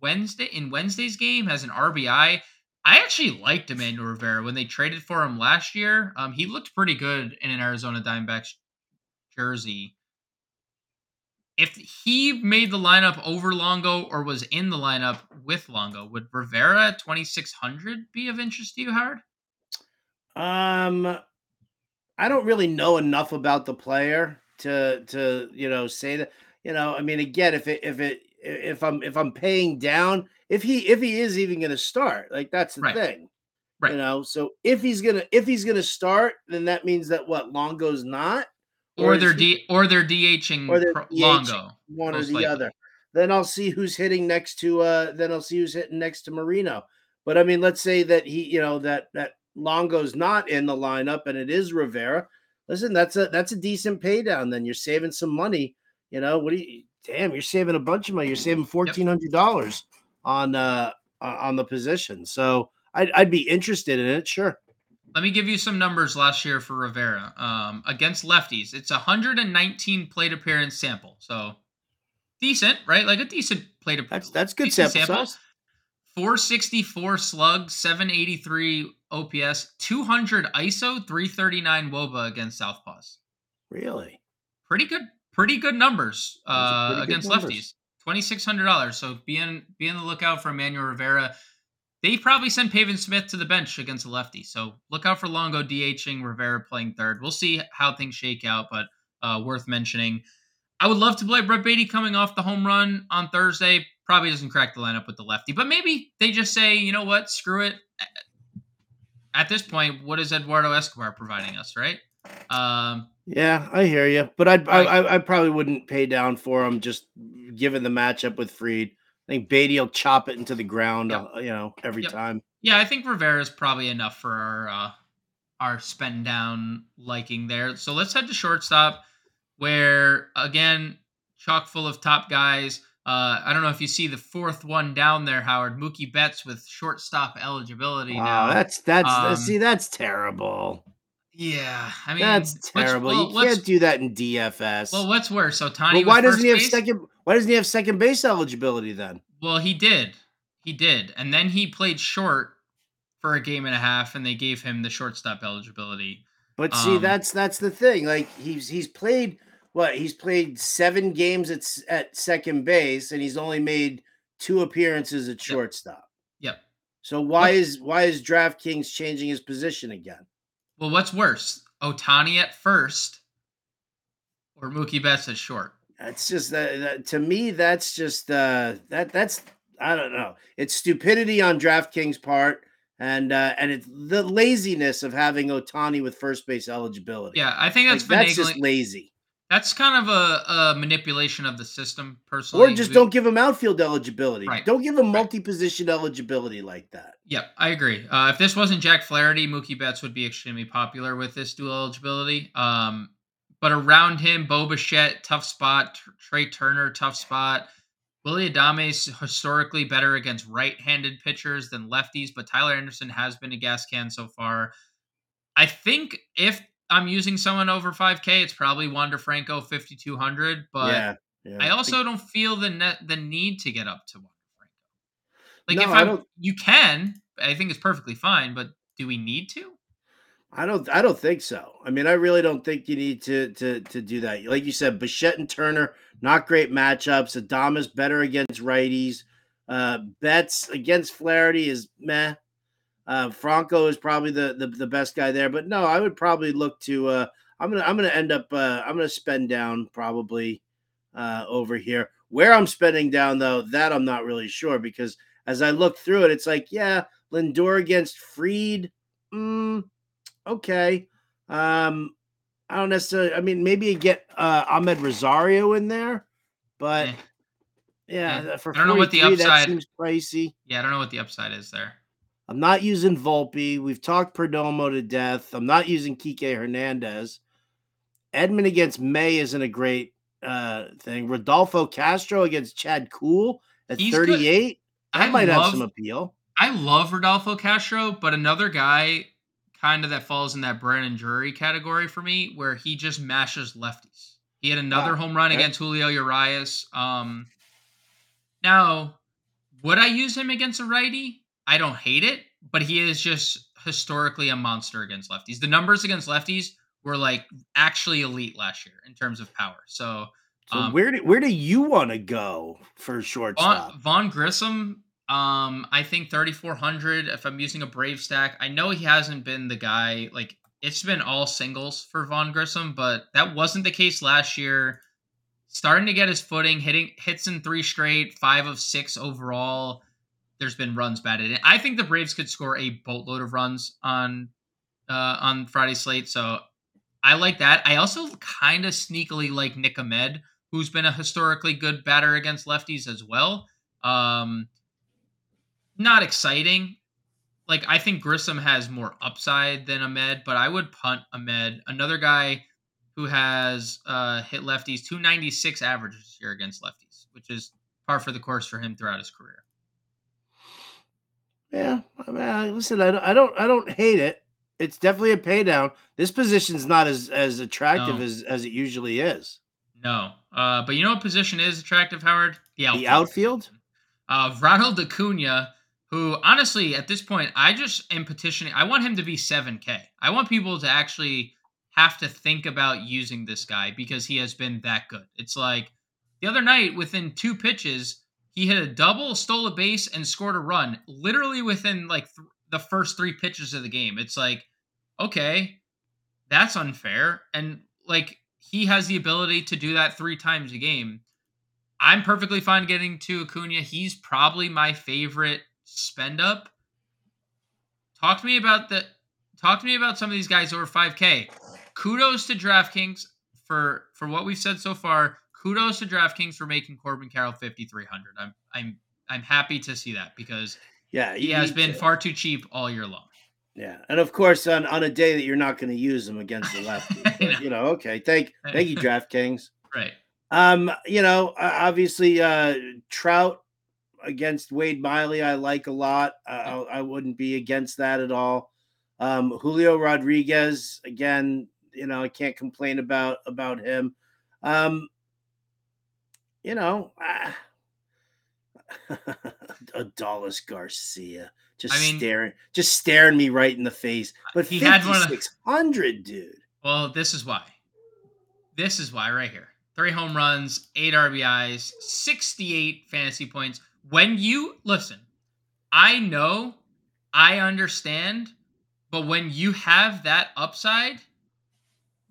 Wednesday in Wednesday's game has an RBI. I actually liked Emmanuel Rivera when they traded for him last year. Um, he looked pretty good in an Arizona Diamondbacks jersey if he made the lineup over Longo or was in the lineup with Longo, would Rivera at 2600 be of interest to you, Howard? Um I don't really know enough about the player to to, you know, say that, you know, I mean again, if it if it if I'm if I'm paying down, if he if he is even going to start, like that's the right. thing. Right. You know, so if he's going to if he's going to start, then that means that what Longo's not or, they're D or they're DHing or they're Longo, one or the likely. other. Then I'll see who's hitting next to uh then I'll see who's hitting next to Moreno. But I mean, let's say that he, you know, that that Longo's not in the lineup and it is Rivera. Listen, that's a that's a decent pay down. Then you're saving some money. You know, what do you damn, you're saving a bunch of money. You're saving fourteen hundred dollars yep. on uh on the position. So I'd I'd be interested in it. Sure. Let me give you some numbers last year for Rivera um, against lefties. It's a 119 plate appearance sample, so decent, right? Like a decent plate appearance. That's that's good sample, sample size. 464 slug, 783 OPS, 200 ISO, 339 WOBA against Southpaws. Really? Pretty good. Pretty good numbers uh, against numbers. lefties. Twenty six hundred dollars. So be in be in the lookout for Emmanuel Rivera. They probably send Pavin Smith to the bench against the lefty. So look out for Longo DHing, Rivera playing third. We'll see how things shake out, but uh, worth mentioning. I would love to play Brett Baty coming off the home run on Thursday. Probably doesn't crack the lineup with the lefty, but maybe they just say, you know what, screw it. At this point, what is Eduardo Escobar providing us, right? Um, yeah, I hear you, but I'd, I, I, I probably wouldn't pay down for him just given the matchup with Fried. I think Baty will chop it into the ground, yep. uh, you know, every yep. time. Yeah, I think Rivera is probably enough for our uh, our spend down liking there. So let's head to shortstop, where again, chock full of top guys. Uh, I don't know if you see the fourth one down there, Howard Mookie Betts with shortstop eligibility. Wow, now. that's that's um, see that's terrible. Yeah, I mean that's terrible. Well, you can't do that in DFS. Well, what's worse? So. Well, why doesn't he have base? second? Why doesn't he have second base eligibility then? Well, he did. He did, and then he played short for a game and a half, and they gave him the shortstop eligibility. But see, um, that's that's the thing. Like he's he's played what? He's played seven games at at second base, and he's only made two appearances at shortstop. Yep. So why what? is why is DraftKings changing his position again? Well, what's worse, Ohtani at first or Mookie Betts at short? That's just that, that to me. That's just uh, that. That's I don't know. It's stupidity on DraftKings part, and uh, and it's the laziness of having Ohtani with first base eligibility. Yeah, I think that's like, that's just lazy. That's kind of a, a, manipulation of the system, personally. Or just don't give him outfield eligibility. Right. Don't give him multi-position eligibility like that. Yep, I agree. Uh, if this wasn't Jack Flaherty, Mookie Betts would be extremely popular with this dual eligibility. Um, but around him, Bo Bichette, tough spot. Trea Turner, tough spot. Willy Adames historically better against right-handed pitchers than lefties, but Tyler Anderson has been a gas can so far. I think if I'm using someone over 5K, it's probably Wander Franco 5200. But yeah, yeah. I also don't feel the net the need to get up to Wander Franco. Like no, if I, don't, you can, I think it's perfectly fine. But do we need to? I don't. I don't think so. I mean, I really don't think you need to to to do that. Like you said, Bichette and Turner, not great matchups. Adames better against righties. Uh, Betts against Flaherty is meh. Uh, Franco is probably the, the, the best guy there, but no, I would probably look to. Uh, I'm gonna I'm gonna end up. Uh, I'm gonna spend down probably uh, over here. Where I'm spending down though, that I'm not really sure because as I look through it, it's like yeah, Lindor against Fried. Mm, okay. Um, I don't necessarily. I mean, maybe you get uh, Amed Rosario in there, but yeah, yeah. for I don't know what the upside that seems pricey. Yeah, I don't know what the upside is there. I'm not using Volpe. We've talked Perdomo to death. I'm not using Kike Hernandez. Edman against May isn't a great uh, thing. Rodolfo Castro against Chad Kuhl at He's 38. Good. That I might love, have some appeal. I love Rodolfo Castro, but another guy kind of that falls in that Brandon Drury category for me, where he just mashes lefties. He had another home run okay. against Julio Urias. Um, now, would I use him against a righty? I don't hate it, but he is just historically a monster against lefties. The numbers against lefties were like actually elite last year in terms of power. So, so um, where do where do you want to go for shortstop? Vaughn, Vaughn Grissom, um, I think 3400 if I'm using a Brave stack. I know he hasn't been the guy like it's been all singles for Vaughn Grissom, but that wasn't the case last year. Starting to get his footing, hitting hits in three straight, five of six overall there's been runs batted I think the Braves could score a boatload of runs on uh, on Friday slate. So I like that. I also kind of sneakily like Nick Ahmed, who's been a historically good batter against lefties as well. Um, not exciting. Like I think Grissom has more upside than Ahmed, but I would punt Ahmed. Another guy who has uh, hit lefties 296 average this year against lefties, which is par for the course for him throughout his career. Yeah, I mean, listen, I don't, I don't, I don't hate it. It's definitely a pay down. This position's not as as attractive No. as as it usually is. No, uh, but you know what position is attractive, Howard? The outfield. The outfield. Uh, Ronald Acuna, who honestly at this point I just am petitioning. I want him to be 7K. I want people to actually have to think about using this guy because he has been that good. It's like the other night, within two pitches, he hit a double, stole a base, and scored a run. Literally within like th- the first three pitches of the game. It's like, okay, that's unfair, and like he has the ability to do that three times a game. I'm perfectly fine getting to Acuna. He's probably my favorite spend up. Talk to me about the talk to me about some of these guys over 5K. Kudos to DraftKings for for what we've said so far. Kudos to DraftKings for making Corbin Carroll 5300. I'm I'm I'm happy to see that because Yeah, he has been to- far too cheap all year long. Yeah, and of course, on on a day that you're not going to use them against the lefty, but, you know, okay, thank thank you, DraftKings. Right. Um, you know, obviously, uh, Trout against Wade Miley, I like a lot. Uh, I, I wouldn't be against that at all. Um, Julio Rodriguez, again, you know, I can't complain about about him. Um, you know, uh, Adolis Garcia just I mean- staring, just staring me right in the face. But He had one fifty-six hundred, dude. Well, this is why. This is why right here. Three home runs, eight RBIs, 68 fantasy points. When you listen, I know, I understand, but when you have that upside,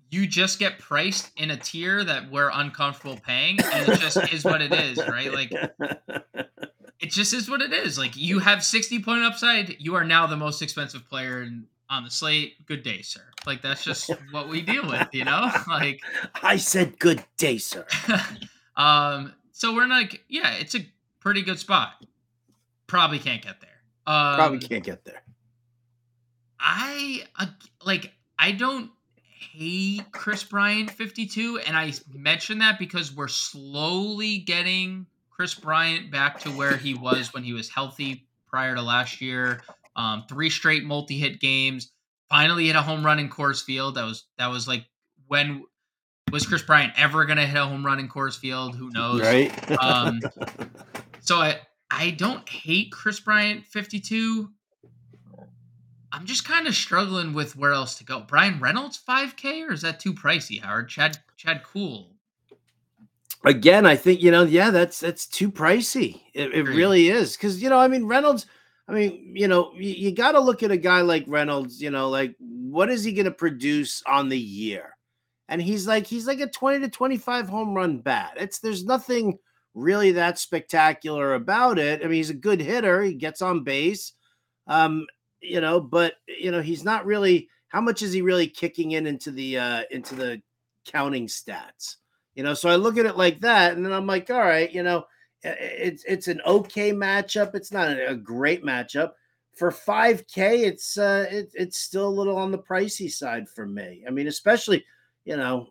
you just get priced in a tier that we're uncomfortable paying, and it just is what it is, right? Like it just is what it is. Like you have 60 point upside, you are now the most expensive player in, on the slate. Good day, sir. Like that's just what we deal with, you know? Like I said, "Good day, sir." um so we're like, yeah, it's a pretty good spot. Probably can't get there. Um, Probably can't get there. I uh, like I don't hate Kris Bryant 52 and I mention that because we're slowly getting Kris Bryant back to where he was when he was healthy prior to last year. Um, three straight multi-hit games. Finally hit a home run in Coors Field. That was that was like when was Kris Bryant ever gonna hit a home run in Coors Field? Who knows? Right? Um, So I I don't hate Kris Bryant 52. I'm just kind of struggling with where else to go. Bryan Reynolds 5K or is that too pricey, Howard? Chad Chad Kuhl. Again, I think you know, yeah, that's that's too pricey. It, it really is because you know, I mean, Reynolds. I mean, you know, you, you got to look at a guy like Reynolds. You know, like what is he going to produce on the year? And he's like, he's like a twenty to twenty-five home run bat. It's there's nothing really that spectacular about it. I mean, he's a good hitter. He gets on base. Um, you know, but you know, he's not really. How much is he really kicking in into the uh into the counting stats? You know, so I look at it like that, and then I'm like, all right, you know, it's it's an okay matchup. It's not a great matchup. For 5K, it's uh it, it's still a little on the pricey side for me. I mean, especially, you know,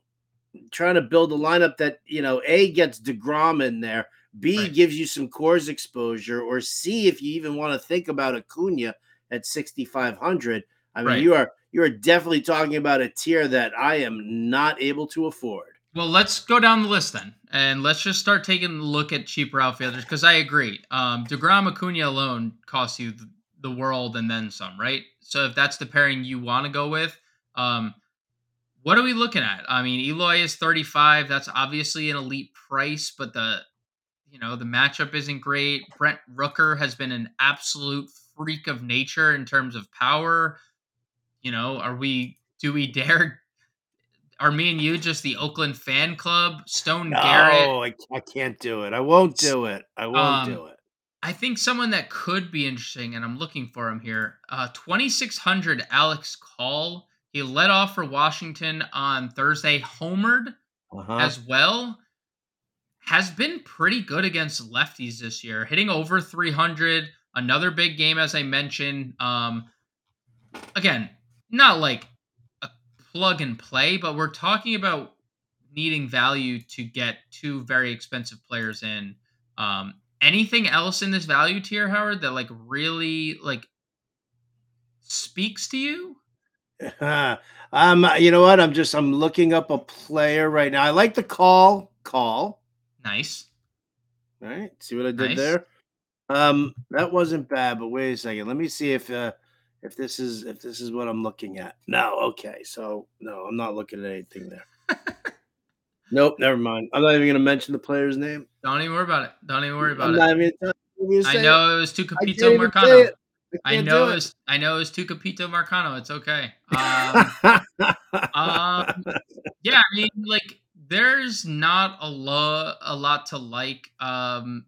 trying to build a lineup that, you know, A gets DeGrom in there, B Right. gives you some Coors exposure, or C, if you even want to think about Acuna at 6,500. I mean, Right. you are you are definitely talking about a tier that I am not able to afford. Well, let's go down the list then, and let's just start taking a look at cheaper outfielders because I agree. Um, Degrom Acuna alone costs you the, the world and then some, right? So if that's the pairing you want to go with, um, what are we looking at? I mean, Eloy is 35. That's obviously an elite price, but the you know the matchup isn't great. Brent Rooker has been an absolute freak of nature in terms of power. You know, are we? Do we dare are me and you just the Oakland fan club? Stone Garrett. No, I, I can't do it. I won't do it. I won't Um, do it. I think someone that could be interesting, and I'm looking for him here. Uh, 2600 Alex Call. He led off for Washington on Thursday, homered Uh-huh. as well. Has been pretty good against lefties this year, hitting over 300. Another big game, as I mentioned. Um, again, not like a plug and play, but we're talking about needing value to get two very expensive players in. Um, anything else in this value tier, Howard, that like really like speaks to you? um, you know what? I'm just I'm looking up a player right now. I like the call. Call. Nice. All right. See what I did Nice. there? Um, that wasn't bad, but wait a second. Let me see if uh if this is if this is what I'm looking at. No, okay. So no, I'm not looking at anything there. nope, never mind. I'm not even gonna mention the player's name. Don't even worry about it. Don't even worry I'm about not it. even gonna even I know it was I can't Tucapito even say Marcano. it. I know do it was I know it's Tucapito Marcano. It's okay. Um, um, yeah, I mean, like, there's not a lot, a lot to like. Um,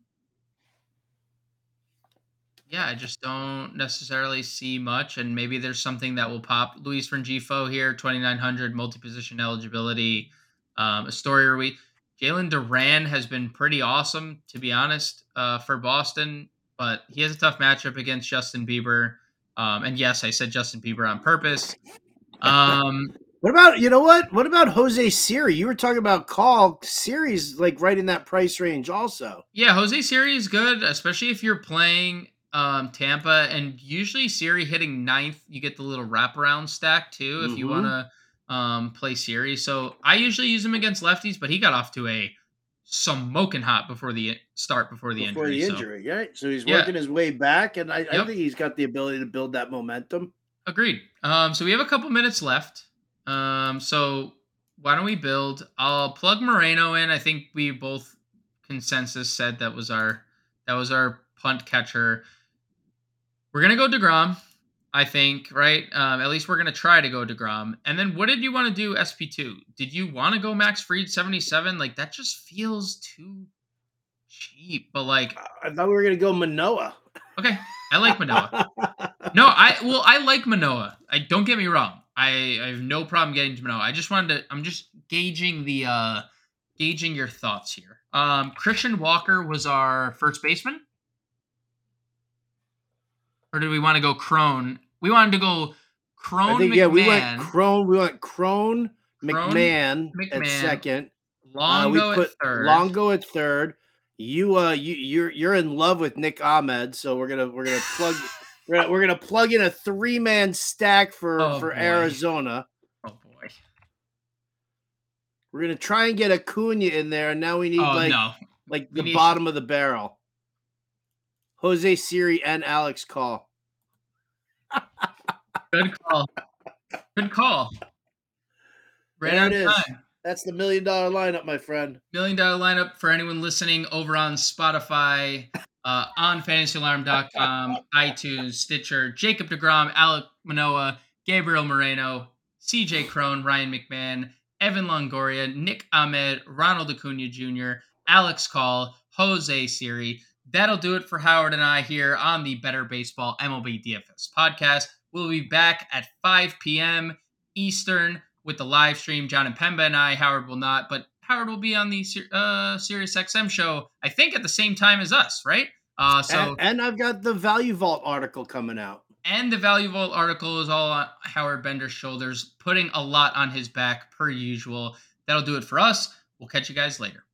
yeah, I just don't necessarily see much, and maybe there's something that will pop. Luis Rengifo here, 2900 multi-position eligibility. Um, a story where we Jarren Duran has been pretty awesome, to be honest, uh, for Boston, but he has a tough matchup against Justin Bieber. Um, and yes, I said Justin Bieber on purpose. Um, What about you know what? What about Jose Siri? You were talking about call Siri's like right in that price range also. Yeah, Jose Siri is good, especially if you're playing um, Tampa. And usually, Siri hitting ninth, you get the little wraparound stack too if you Mhm. want to um, play Siri. So I usually use him against lefties, but he got off to a smoking hot before the start before the before injury. the so- injury, right? So he's Yeah. working his way back, and I, I think he's got the ability to build that momentum. Agreed. Um, so we have a couple minutes left. Um, so why don't we build? I'll plug Moreno in. I think we both consensus said that was our that was our punt catcher. We're gonna go Degrom, I think, right? Um, at least we're gonna try to go Degrom. And then what did you want to do SP two? Did you want to go Max Fried seventy seven? Like that just feels too cheap. But like, I thought we were gonna go Manoah. okay, I like Manoah. No, I well, I like Manoah. I don't get me wrong. I, I have no problem getting to Manoah. I just wanted to. I'm just gauging the uh gauging your thoughts here. Um, Christian Walker was our first baseman, or did we want to go Cron? We wanted to go Cron think McMahon, yeah, we went Cron, we went Cron, Cron, McMahon, at McMahon, second. Uh, Longo we at third. Longo at third. You uh you you're you're in love with Nick Ahmed, so we're gonna we're gonna plug we're gonna, we're gonna plug in a three man stack for Oh, for boy. Arizona. Oh boy. We're gonna try and get Acuna in there, and now we need Oh like no. like We the need- bottom of the barrel. Jose Siri and Alex Call. Good call. Good call. Right There it is. time. That's the million dollar lineup, my friend. million dollar lineup for anyone listening over on Spotify, uh, on fantasyalarm.com, iTunes, Stitcher, Jacob DeGrom, Alek Manoah, Gabriel Moreno, CJ Cron, Ryan McMahon, Evan Longoria, Nick Ahmed, Ronald Acuna Jr., Alex Call, Jose Siri. That'll do it for Howard and I here on the Better Baseball MLB DFS podcast. We'll be back at 5 p.m. Eastern with the live stream. John and Pemba and I, Howard will not, but Howard will be on the uh, Sirius XM show, I think at the same time as us, right? Uh, so and, and I've got the Value Vault article coming out. and the Value Vault article is all on Howard Bender's shoulders, putting a lot on his back per usual. That'll do it for us. We'll catch you guys later.